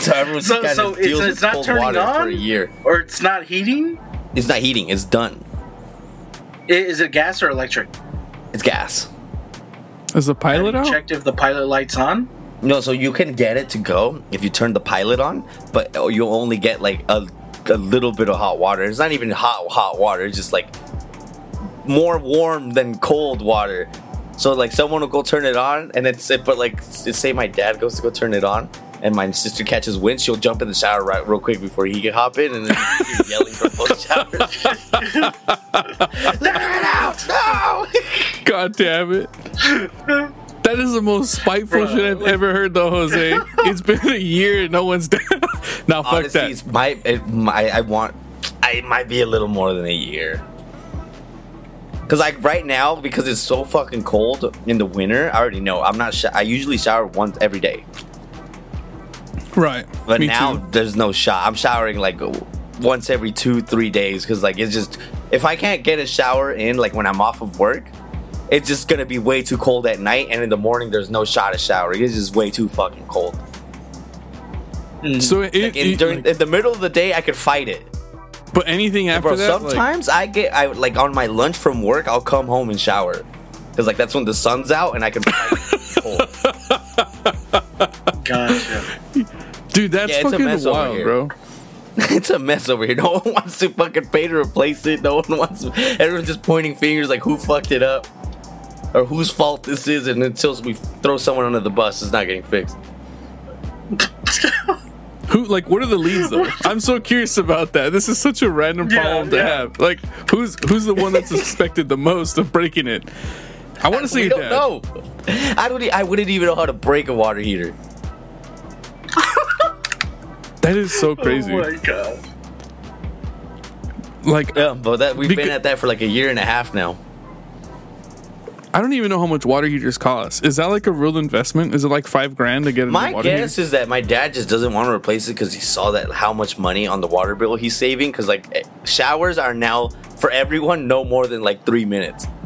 so everyone So- kind so of it's- deals it's with not cold turning water for on? a year. Or it's not heating? It's not heating; it's done. Is it gas or electric? It's gas. Is the pilot Have out? checked if the pilot light's on? No, so you can get it to go if you turn the pilot on, but oh, you'll only get like a, a little bit of hot water. It's not even hot hot water. It's just like more warm than cold water. So like someone will go turn it on, and it's it, but like say my dad goes to go turn it on, and my sister catches wind, she'll jump in the shower right real quick before he can hop in, and then you're yelling from both [LAUGHS] showers. [LAUGHS] Let her out! No! [LAUGHS] God damn it. That is the most spiteful Bruh. shit I've ever heard, though, Jose. it's been a year and no one's done. now, fuck Honestly, that. it's my, it, my I want I it might be a little more than a year. Cause like right now, because it's so fucking cold in the winter, I already know I'm not. Sh- I usually shower once every day, Right. but Me now too. there's no shot. I'm showering like once every two, three days. Cause like it's just if I can't get a shower in like when I'm off of work, it's just gonna be way too cold at night, and in the morning there's no shot of showering. It's just way too fucking cold. Hmm. So, it, Like in, it- during like- in the middle of the day, I could fight it. but anything after Bro, that, like- sometimes I get I like on my lunch from work, I'll come home and shower. Cause like that's when the sun's out and I can. cold. [LAUGHS] Gotcha. Dude, that's Yeah, it's a fucking mess over wild, here. bro. [LAUGHS] it's a mess over here. No one [LAUGHS] wants to fucking pay to replace it. No one wants. Everyone's just pointing fingers like who fucked it up, or whose fault this is. And until we throw someone under the bus, it's not getting fixed. [LAUGHS] Who like what are the leads though? I'm so curious about that. This is such a random Yeah, problem to yeah. have. Like who's who's the one that's suspected the most of breaking it? I want to see I don't dad. know. I don't. e- I wouldn't even know how to break a water heater. That is so crazy. Oh my god. like Yeah, but that we've been at that for like a year and a half now. I don't even know how much water heaters cost. Is that like a real investment? Is it like five grand to get a My new water guess heater? is that my dad just doesn't want to replace it because he saw that how much money on the water bill he's saving. Because like eh, showers are now for everyone no more than like three minutes. [LAUGHS]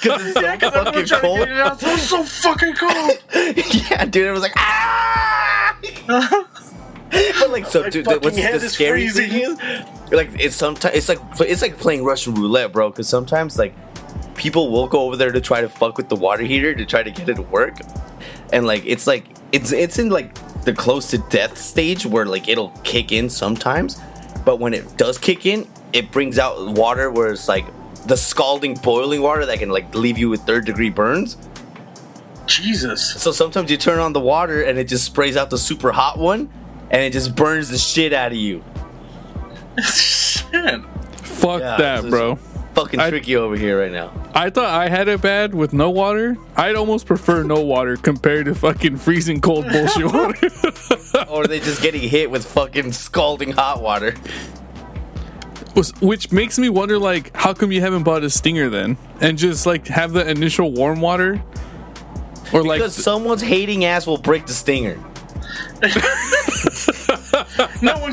Because it's so Yeah, fucking everyone's cold. it out. It's so fucking cold. [LAUGHS] yeah, dude, it was like ah. But like, so dude, what's the scary freezing. thing is, like, it's sometimes it's like it's like playing Russian roulette, bro. Because sometimes like people will go over there to try to fuck with the water heater to try to get it to work, and like it's like it's it's in like the close to death stage where like it'll kick in sometimes, but when it does kick in, it brings out water where it's like the scalding boiling water that can like leave you with third degree burns. Jesus. So sometimes you turn on the water and it just sprays out the super hot one and it just burns the shit out of you. [LAUGHS] Shit. Fuck Yeah, that, bro. Fucking I- tricky over here right now. I thought I had it bad with no water. I'd almost prefer no water compared to fucking freezing cold [LAUGHS] bullshit water. [LAUGHS] or are they just getting hit with fucking scalding hot water? Which makes me wonder, like, how come you haven't bought a stinger then, and just like have the initial warm water, or like Because someone's hating ass will break the stinger. [LAUGHS] No one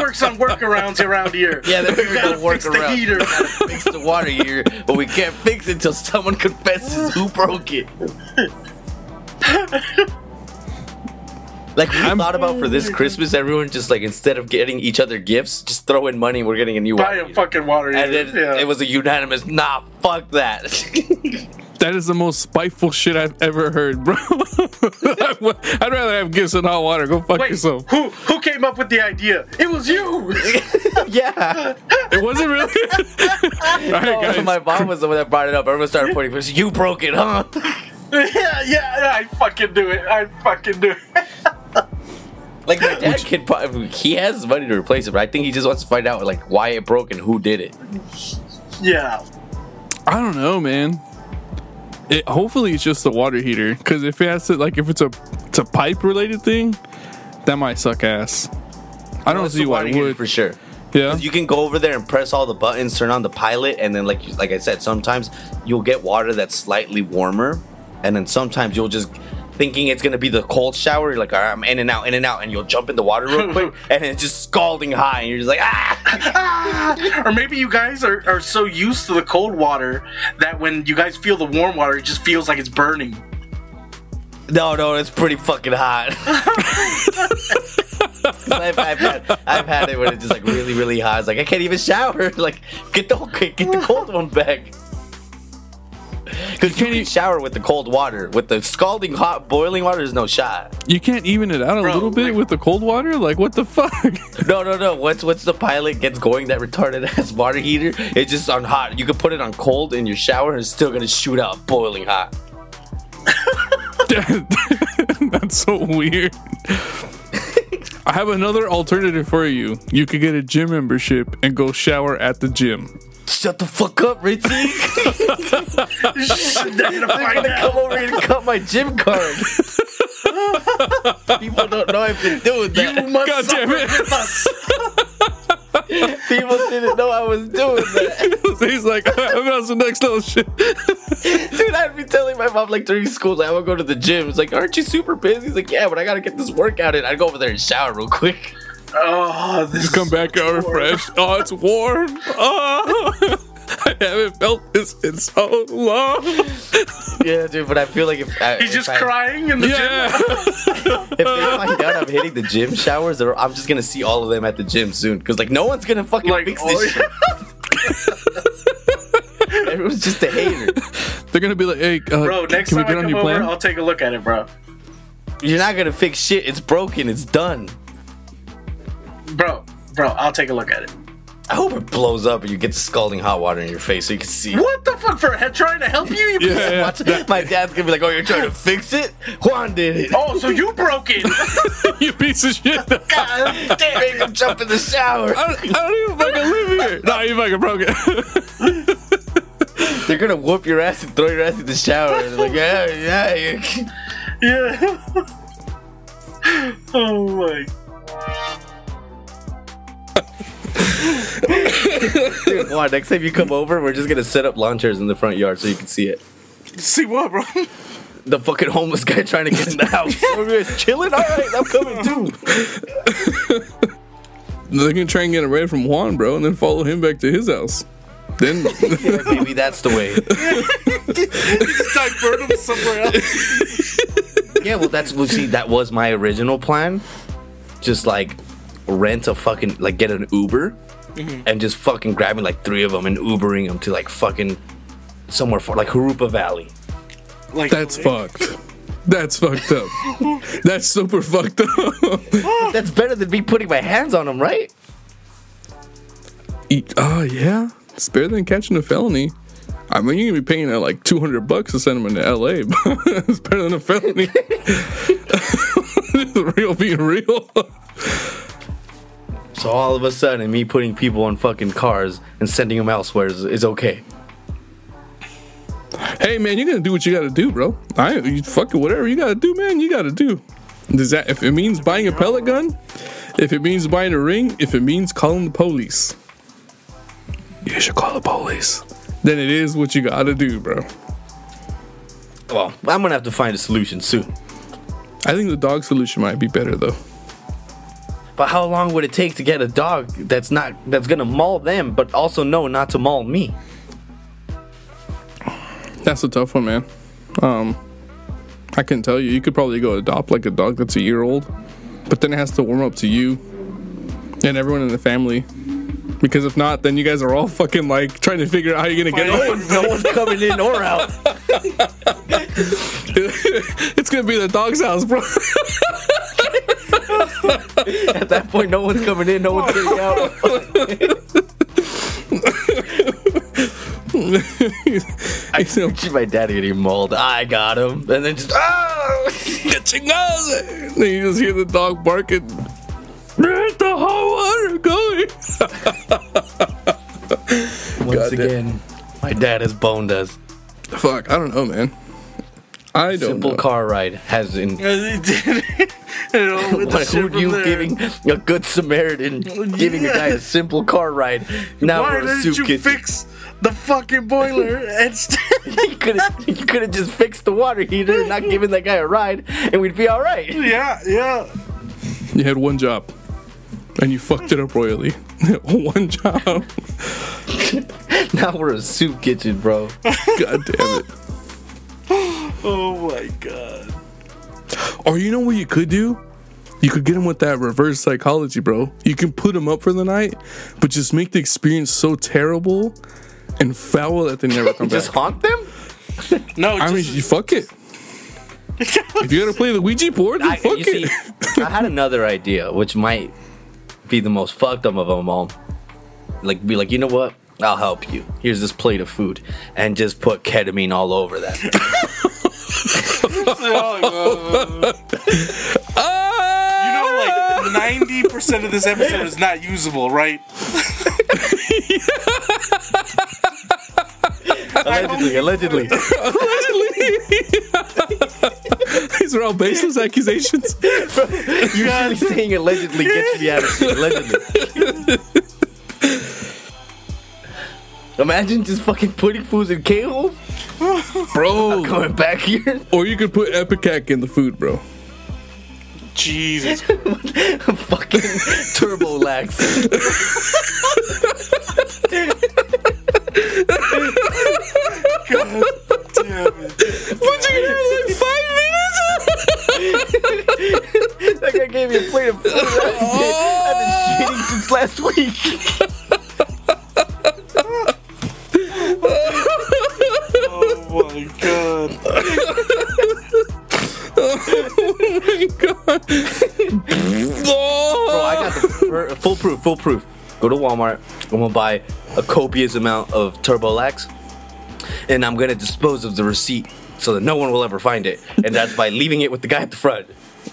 works on workarounds around here. Yeah, they're we gotta work fix the around. heater. [LAUGHS] Fix the water heater, but we can't fix it until someone confesses who broke it. [LAUGHS] Like we I'm- thought about for this [LAUGHS] Christmas, everyone just like instead of getting each other gifts, just throw in money. We're getting a new Buy water a heater. fucking water And heater. then yeah. it was a unanimous, nah, fuck that. [LAUGHS] that is the most spiteful shit I've ever heard, bro. [LAUGHS] I'd rather have gifts than hot water. Go fuck Wait, yourself. who who came up with the idea? It was you. yeah. It wasn't really. All right, No, guys. my mom was the one that brought it up. Everyone started pointing. But you broke it, huh? yeah, yeah, yeah, I fucking do it. I fucking do it. Like my dad could probably, he has money to replace it, but I think he just wants to find out like why it broke and who did it. Yeah. I don't know, man. It, hopefully, it's just the water heater. Because if it has to, like, if it's a it's a pipe related thing, that might suck ass. I don't It's see why it would. for sure. Yeah. You can go over there and press all the buttons, turn on the pilot, and then like like I said, sometimes you'll get water that's slightly warmer, and then sometimes you'll just thinking it's gonna be the cold shower. You're like, all right, I'm in and out, in and out, and you'll jump in the water real quick, [LAUGHS] and it's just scalding hot, and you're just like, ah. Or maybe you guys are, are so used to the cold water that when you guys feel the warm water, it just feels like it's burning. No, no, it's pretty fucking hot. [LAUGHS] I've, I've, had, I've had it when it's just like really, really hot. It's like I can't even shower. [LAUGHS] Like get the get the cold one back. Because you can't shower with the cold water. With the scalding hot boiling water, there's no shot. You can't even it out a Bro, little bit like- with the cold water? Like, what the fuck? [LAUGHS] No, no, no. Once once the pilot gets going, that retarded [LAUGHS] ass water heater, it's just on hot. You can put it on cold in your shower, and it's still gonna shoot out boiling hot. [LAUGHS] That's so weird. I have another alternative for you. You could get a gym membership and go shower at the gym. Shut the fuck up, Ritzy. [LAUGHS] They're gonna I'm gonna come over here and [LAUGHS] cut my gym card. People don't know I've been doing You that. must God damn it. [LAUGHS] People didn't know I was doing that. He's like, I'm on some next level shit. Dude, I'd be telling my mom like during school, like, I would go to the gym. It's like, aren't you super busy? He's like, yeah, but I gotta get this workout in. I'd go over there and shower real quick. Oh, this Come back out refreshed. [LAUGHS] Oh, it's warm. Oh, [LAUGHS] I haven't felt this in so long. Yeah, dude, but I feel like if I, He's if just I- crying in the Yeah. [LAUGHS] If they find out I'm hitting the gym showers, they're- I'm just gonna see all of them at the gym soon. Because like no one's gonna fucking. Like, fix oh, this shit. Everyone's just a hater. They're gonna be like, hey, uh, bro, next can we time get I on your over, plan? I'll take a look at it, bro. You're not gonna fix shit. It's broken. It's done. Bro, bro, I'll take a look at it. I hope it blows up and you get the scalding hot water in your face so you can see. What the fuck for head trying to help you? you [LAUGHS] piece of- Yeah, Watch, my dad's gonna be like, "Oh, you're trying to fix it? Juan did it. Oh, so you broke it? [LAUGHS] you piece of shit. I [LAUGHS] God damn Make it. him jump in the shower." don't, I don't even fucking live here. No, you fucking broke it. They're gonna whoop your ass and throw your ass in the shower. They're like, yeah, yeah. you- Yeah. oh my. Dude, Juan, next time you come over, we're just gonna set up lawn chairs in the front yard so you can see it. See what, bro? The fucking homeless guy trying to get in the house. [LAUGHS] We're just chilling. All right, I'm coming too. They're gonna try and get it right from Juan, bro, and then follow him back to his house. Then [LAUGHS] Yeah, maybe that's the way. [LAUGHS] Divert him somewhere else. Yeah, well, that's well. See, that was my original plan. Just like rent a fucking like get an Uber and just fucking grabbing like three of them and Ubering them to like fucking somewhere for like Jurupa Valley. Like that's fucked. That's fucked up. [LAUGHS] That's super fucked up. [LAUGHS] That's better than me putting my hands on them, right? E- Oh yeah, it's better than catching a felony. I mean, you're gonna be paying uh, like 200 bucks to send them into LA, [LAUGHS] but it's better than a felony. real being real. So all of a sudden, me putting people on fucking cars and sending them elsewhere is, is okay. hey man, you're gonna do what you gotta do, bro. I you fucking whatever you gotta do, man. You gotta do. Does that if it means buying a pellet gun, if it means buying a ring, if it means calling the police, you should call the police. Then it is what you gotta do, bro. Well, I'm gonna have to find a solution soon. I think the dog solution might be better though. But how long would it take to get a dog that's not that's gonna maul them, but also know not to maul me? That's a tough one, man. Um, I can tell you, you could probably go adopt like a dog that's a year old, but then it has to warm up to you and everyone in the family. Because if not, then you guys are all [LAUGHS] fucking like trying to figure out how you're gonna get No it. one's, no one's coming in or out. [LAUGHS] [LAUGHS] it's gonna be the dog's house, bro. At that point, no one's coming in, no one's getting out. I [LAUGHS] see my dad getting mauled. I got him, and then just ah! [LAUGHS] Chingada! Then you just hear the dog barking. Where's the hot water going? Once damn. again, my dad has boned us. Fuck, I don't know, man. I don't Simple know. car ride has in. you know, with the What, shit who [LAUGHS] from you there. giving a good Samaritan, [LAUGHS] giving a guy a simple car ride? Now Why we're a didn't soup you kitchen. fix the fucking boiler [LAUGHS] instead? you could have you could have just fixed the water heater and not given that guy a ride, and we'd be all right. yeah, yeah. You had one job, and you fucked it up royally. one job. Now we're a soup kitchen, bro. God damn it. [LAUGHS] Oh my god. Or you know what you could do? You could get them with that reverse psychology, bro. You can put them up for the night, but just make the experience so terrible and foul that they never [LAUGHS] come Just back. Just haunt them. No, I mean, you fuck it. [LAUGHS] If you gotta play the Ouija board, then I, fuck you see, it. I had another idea, which might be the most fucked up of them all. Like, be like, you know what? I'll help you. Here's this plate of food, and just put ketamine all over that. [LAUGHS] Ah! you know, like ninety percent of this episode is not usable, right? [LAUGHS] allegedly, allegedly. Allegedly. These are all baseless accusations. [LAUGHS] Usually saying allegedly gets me out of shit. Allegedly. Imagine just fucking putting foods in K-holes, [LAUGHS] Bro. coming back here. Or you could put ipecac in the food, bro. Jesus. [LAUGHS] fucking turbo lax. Damn it. But you can have like five minutes? [LAUGHS] That guy gave me a plate of food. I've been shitting since last week. Oh my god. [LAUGHS] oh my god. Bro, I got the full proof, full proof. go to Walmart. I'm gonna buy a copious amount of Turbolax, and I'm gonna dispose of the receipt so that no one will ever find it. And that's by leaving it with the guy at the front.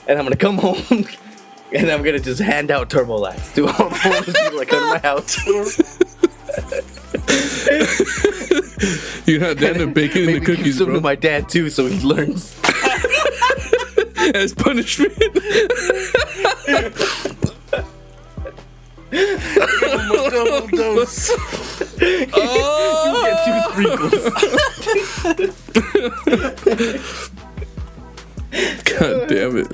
And I'm gonna come home. [LAUGHS] And I'm gonna just hand out Turbolax to all the homeless people that come to my house. [LAUGHS] You're not down to baking in the Maybe give cookies, some bro. to my dad too, so he learns. As punishment. [LAUGHS] Double dose. You get two sprinkles. God damn it.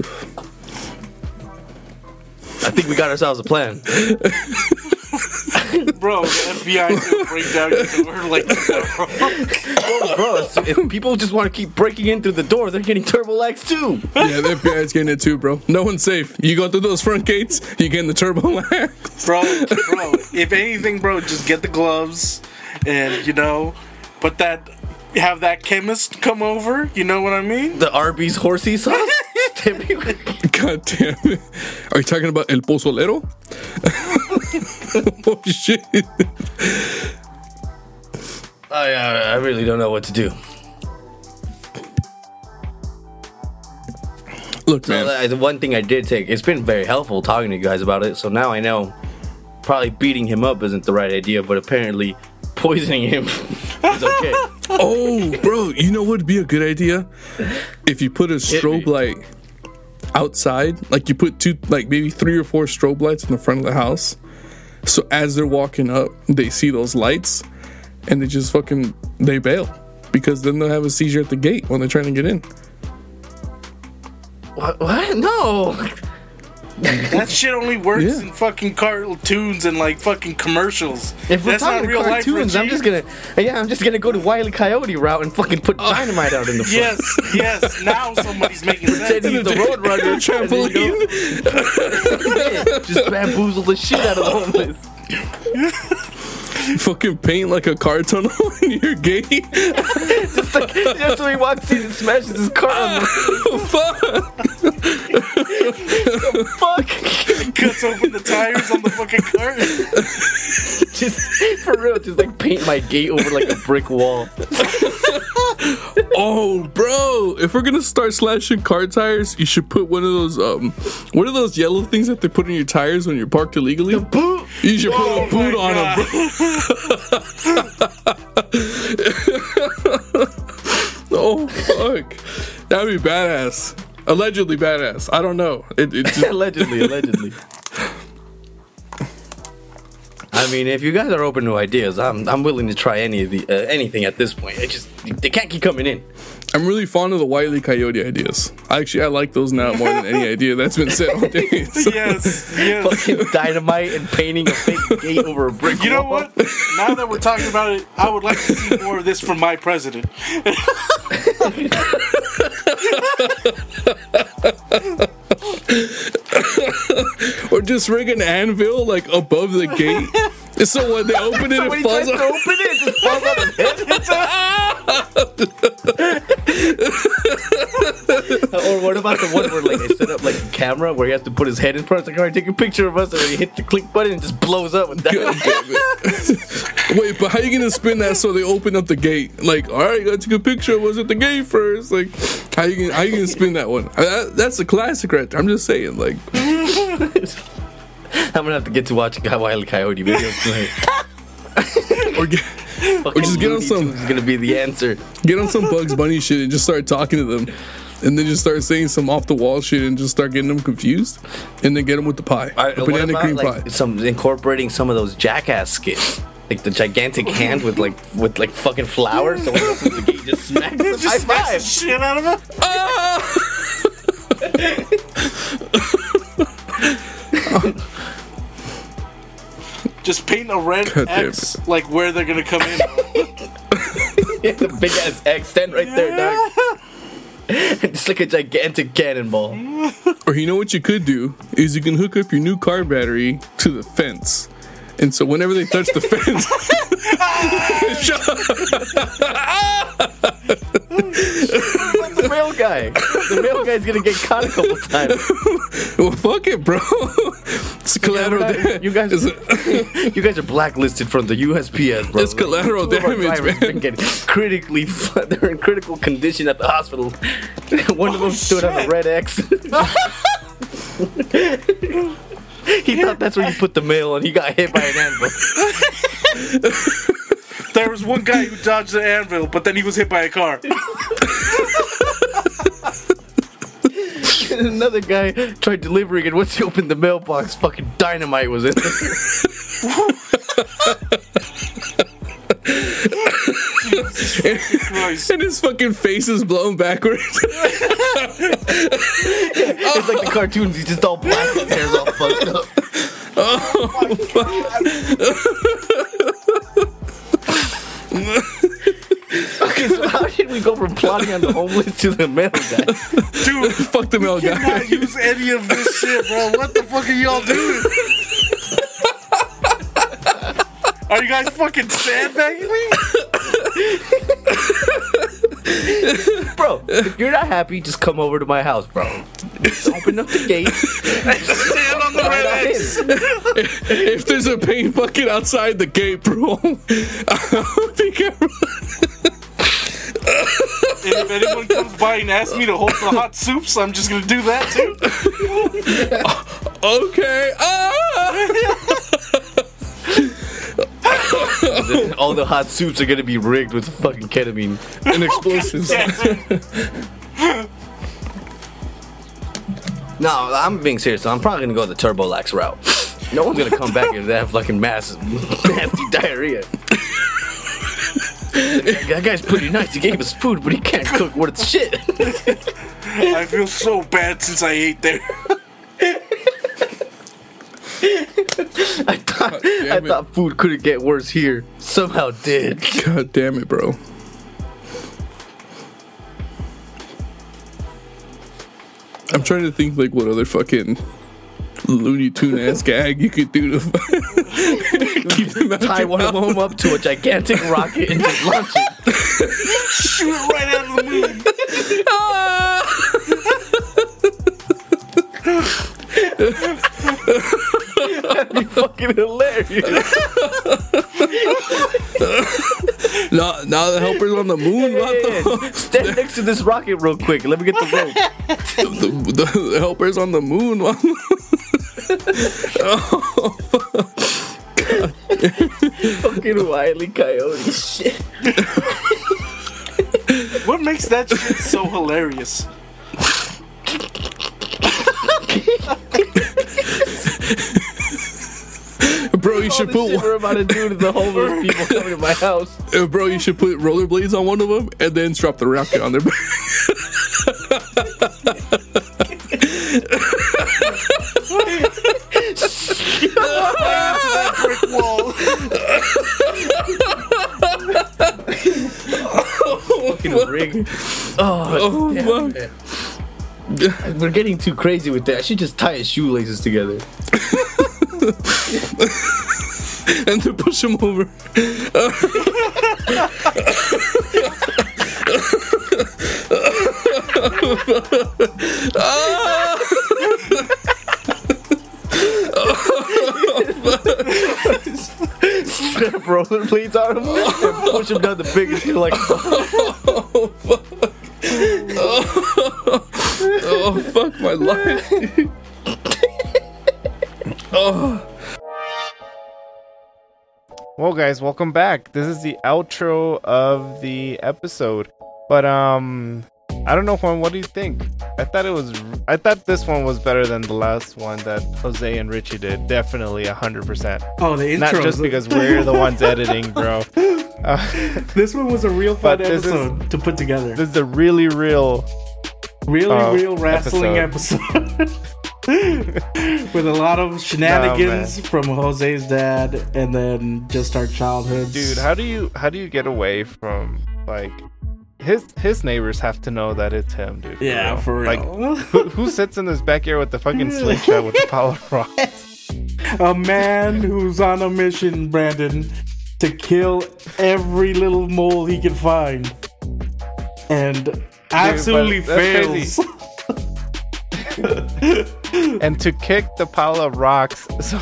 I think we got ourselves a plan. [LAUGHS] [LAUGHS] Bro, the FBI is gonna break down your door [LAUGHS] like Bro, if if people just want to keep breaking in through the door, they're getting Turbolax too. Yeah, the FBI's getting it too, bro. No one's safe. You go through those front gates, you get in the turbo [LAUGHS] lag. Bro, bro, if anything, bro, just get the gloves and you know, put that have that chemist come over, you know what I mean? The Arby's horsey sauce. God damn it. Are you talking about El Pozolero? [LAUGHS] oh shit. I, I I really don't know what to do. Look, So man. uh, the one thing I did take, it's been very helpful talking to you guys about it. So now I know probably beating him up isn't the right idea, but apparently poisoning him [LAUGHS] is okay. [LAUGHS] Oh, bro, you know what would be a good idea? If you put a strobe light outside, like you put two, like maybe three or four strobe lights in the front of the house. So as they're walking up, they see those lights and they just fucking, they bail. Because then they'll have a seizure at the gate when they're trying to get in. what? what? No. That [LAUGHS] shit only works Yeah. in fucking cartoons and like fucking commercials. If we're That's talking not real life, cartoons, I'm just gonna, yeah, I'm just gonna go to Wile E. Coyote route and fucking put oh. dynamite out in the [LAUGHS] front. Yes, yes. Now somebody's making [LAUGHS] Said he's sense. the road runner. Trampoline. Just bamboozle the shit out of the homeless. [LAUGHS] fucking paint like a car tunnel [LAUGHS] in your gate. [LAUGHS] Just like, just so he walks in and smashes his car on the Fuck. the fuck. Cuts open the tires on the fucking car. just for real, just like paint my gate over like a brick wall. Oh, bro! If we're gonna start slashing car tires, you should put one of those um, what are those yellow things that they put in your tires when you're parked illegally? Boot. You should put Oh a boot my on them, bro. [LAUGHS] oh fuck, that'd be badass. Allegedly badass. I don't know. It, it just, [LAUGHS] allegedly, allegedly. I mean, if you guys are open to ideas, I'm I'm willing to try any of the uh, anything at this point. It just they can't keep coming in. I'm really fond of the Wiley Coyote ideas. Actually, I like those now more than any [LAUGHS] idea that's been said all day. So- [LAUGHS] Yes, yes. Fucking dynamite and painting a fake gate over a brick You know what? Now that we're talking about it, I would like to see more of this from my president. [LAUGHS] or just rig an anvil like above the gate. [LAUGHS] So when they open it, So it falls to off. open it, it just falls on his head. [LAUGHS] or what about the one where like they set up like a camera where he has to put his head in front? It's like, all right, take a picture of us, and then he hits the click button and it just blows up. With God damn it. Wait, but how you gonna spin that so they open up the gate? Like, all right, gotta take a picture of us at the gate first. Like, how you gonna how you gonna spin that one? That, that's a classic right there. I'm just saying, like, [LAUGHS] [LAUGHS] I'm gonna have to get to watch Wile E. Coyote videos tonight. [LAUGHS] or get Fucking just get on some- is gonna be the answer. get on some Bugs Bunny shit and just start talking to them, and then just start saying some off the wall shit and just start getting them confused, and then get them with the pie, Alright, the banana about, cream like, pie. Some incorporating some of those jackass skits. Like the gigantic hand with like with like fucking flowers. So when opens the gate, just smacks him. [LAUGHS] High Just smash the five. shit out of him. Just paint a red God X like where they're gonna come in. [LAUGHS] the big ass X stand right there, dog. It's [LAUGHS] like a gigantic cannonball. Or you know what you could do is you can hook up your new car battery to the fence. And so whenever they touch the [LAUGHS] fence, [LAUGHS] the male guy. The male guy's gonna get caught a couple [LAUGHS] times. well, fuck it, bro. It's collateral damage. you guys, you guys are blacklisted from the USPS, bro. It's collateral Two damage, man. been getting critically, they're in critical condition at the hospital. One of them oh, stood on a red X. [LAUGHS] he thought that's where you put the mail, and he got hit by an anvil. [LAUGHS] There was one guy who dodged the anvil, but then he was hit by a car. [LAUGHS] Another guy tried delivering, and once he opened the mailbox, fucking dynamite was in there. Christ. [LAUGHS] and his fucking face is blown backwards. [LAUGHS] It's like the cartoons. He's just all black. His hair's all fucked up. Oh, fuck. okay, so how did we go from plotting on the homeless to the mail guy? Dude, Fuck the mail guy. not use any of this shit, bro. What the fuck are y'all doing? [LAUGHS] Are you guys fucking sandbagging me? [LAUGHS] Bro, if you're not happy, just come over to my house, bro. Just open up the gate. Stand on the Right red on X. If there's a paint bucket outside the gate, bro, [LAUGHS] be careful. And if anyone comes by and asks me to hold the hot soups, I'm just gonna do that too. [LAUGHS] Okay. Ah! [LAUGHS] All the hot soups are gonna be rigged with fucking ketamine. And [LAUGHS] explosives. [LAUGHS] No, I'm being serious. I'm probably gonna go the Turbo Lax route. No one's gonna come back and have fucking massive, nasty diarrhea. that guy's pretty nice. He gave us food, but he can't cook What worth shit. I feel so bad since I ate there. [LAUGHS] I thought, I it. thought food couldn't get worse here. Somehow did. God damn it, bro. I'm trying to think like what other fucking Looney Tune ass [LAUGHS] gag you could do to [LAUGHS] keep them out Tie one of them up to a gigantic rocket and just launch it. Shoot it right out of the moon. That'd be fucking hilarious. [LAUGHS] Now, now the helper's on the moon. What the, Yeah, Stand next to this rocket real quick. Let me get the rope. the, the, the helper's on the moon. What? [LAUGHS] fucking wily coyote shit. What makes that shit so hilarious? [LAUGHS] bro, you should All the shit put we're about to do to the homeless [LAUGHS] people coming to my house. uh, bro, you should put rollerblades on one of them and then drop the rocket on their back. Brick wall. Fucking rig. Oh, Oh, damn We're getting too crazy with that. I should just tie his shoelaces together. [LAUGHS] [LAUGHS] and to push him over. Strap rollerblades on him and push him down the biggest hill like oh, oh fuck my life. Oh, Well, guys, welcome back. This is the outro of the episode. But um, I don't know, Juan. What do you think? I thought it was. I thought this one was better than the last one that Jose and Richie did. Definitely hundred percent. Oh, the intro. Not just because we're the ones [LAUGHS] editing, bro. [LAUGHS] Uh, this one was a real fun this is- episode to put together. this is a really real. really, uh, real wrestling episode. [LAUGHS] [LAUGHS] With a lot of shenanigans from Jose's dad, and then just our childhoods. Dude, how do you how do you get away from like his his neighbors have to know that it's him, dude. for yeah, real. for real. Like who, who sits in his backyard with the fucking slingshot [LAUGHS] with the power rod? a man who's on a mission, Brandon, to kill every little mole he can find. And absolutely that's fails. [LAUGHS] and to kick the pile of rocks [LAUGHS] so,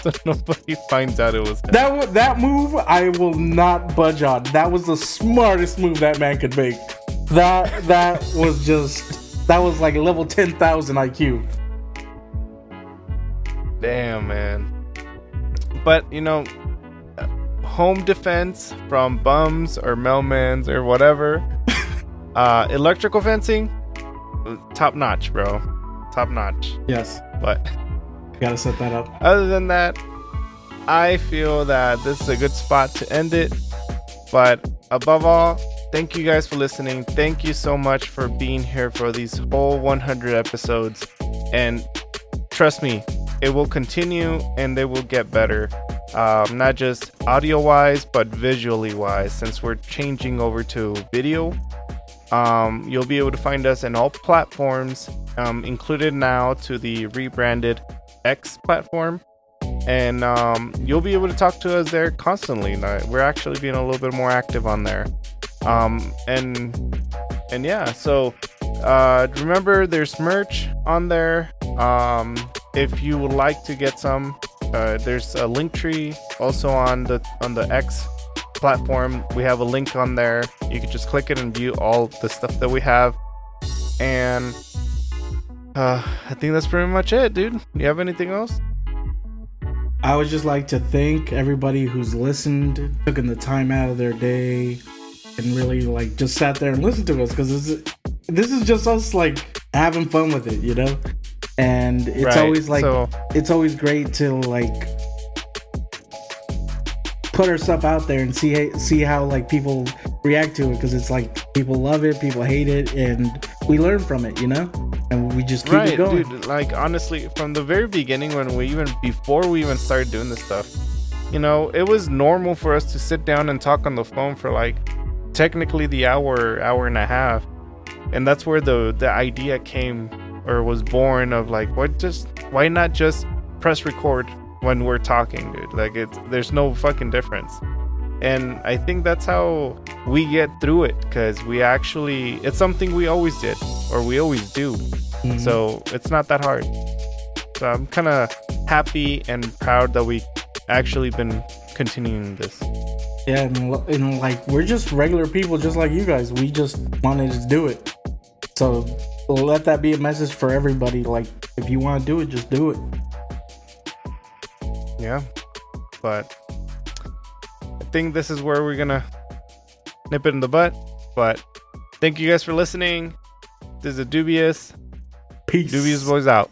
so nobody finds out it was him. That wa- that move I will not budge on. That was the smartest move that man could make. That that was just that was like level ten thousand IQ. Damn, man. But, you know, home defense from bums or mailmans or whatever. [LAUGHS] uh, electrical fencing, top notch, bro. Top notch. Yes, But [LAUGHS] gotta set that up. other than that, I feel that this is a good spot to end it. But above all, thank you guys for listening. Thank you so much for being here for these whole 100 episodes. And trust me, it will continue and they will get better. Um, not just audio wise, but visually wise, since we're changing over to video. Um, you'll be able to find us in all platforms, um, included now to the rebranded X platform. And um, you'll be able to talk to us there constantly. We're actually being a little bit more active on there. Um, and and yeah, so uh, remember there's merch on there. Um, if you would like to get some, uh, there's a link tree also on the on the X platform. We have a link on there. You can just click it and view all the stuff that we have. And uh, I think that's pretty much it, dude. You have anything else? I would just like to thank everybody who's listened, taken the time out of their day, and really like just sat there and listened to us because this is just us like having fun with it, you know. And it's Right, always like so- it's always great to like put our stuff out there and see see how like people react to it because it's like people love it, people hate it, and we learn from it, you know. And we just keep it right, going. dude. Like honestly, from the very beginning, when we even before we even started doing this stuff, you know, it was normal for us to sit down and talk on the phone for like technically the hour, hour and a half, and that's where the the idea came or was born of like, what just why not just press record when we're talking, dude? Like it's there's no fucking difference. And I think that's how we get through it because we actually, it's something we always did or we always do. Mhm. So it's not that hard. So I'm kind of happy and proud that we actually been continuing this. Yeah, and, and like we're just regular people, just like you guys. We just wanted to do it. So let that be a message for everybody. Like, if you want to do it, just do it. Yeah. But I think this is where we're going to nip it in the butt. But thank you guys for listening. This is a Dude Bs. Peace. Dude Bs boys out.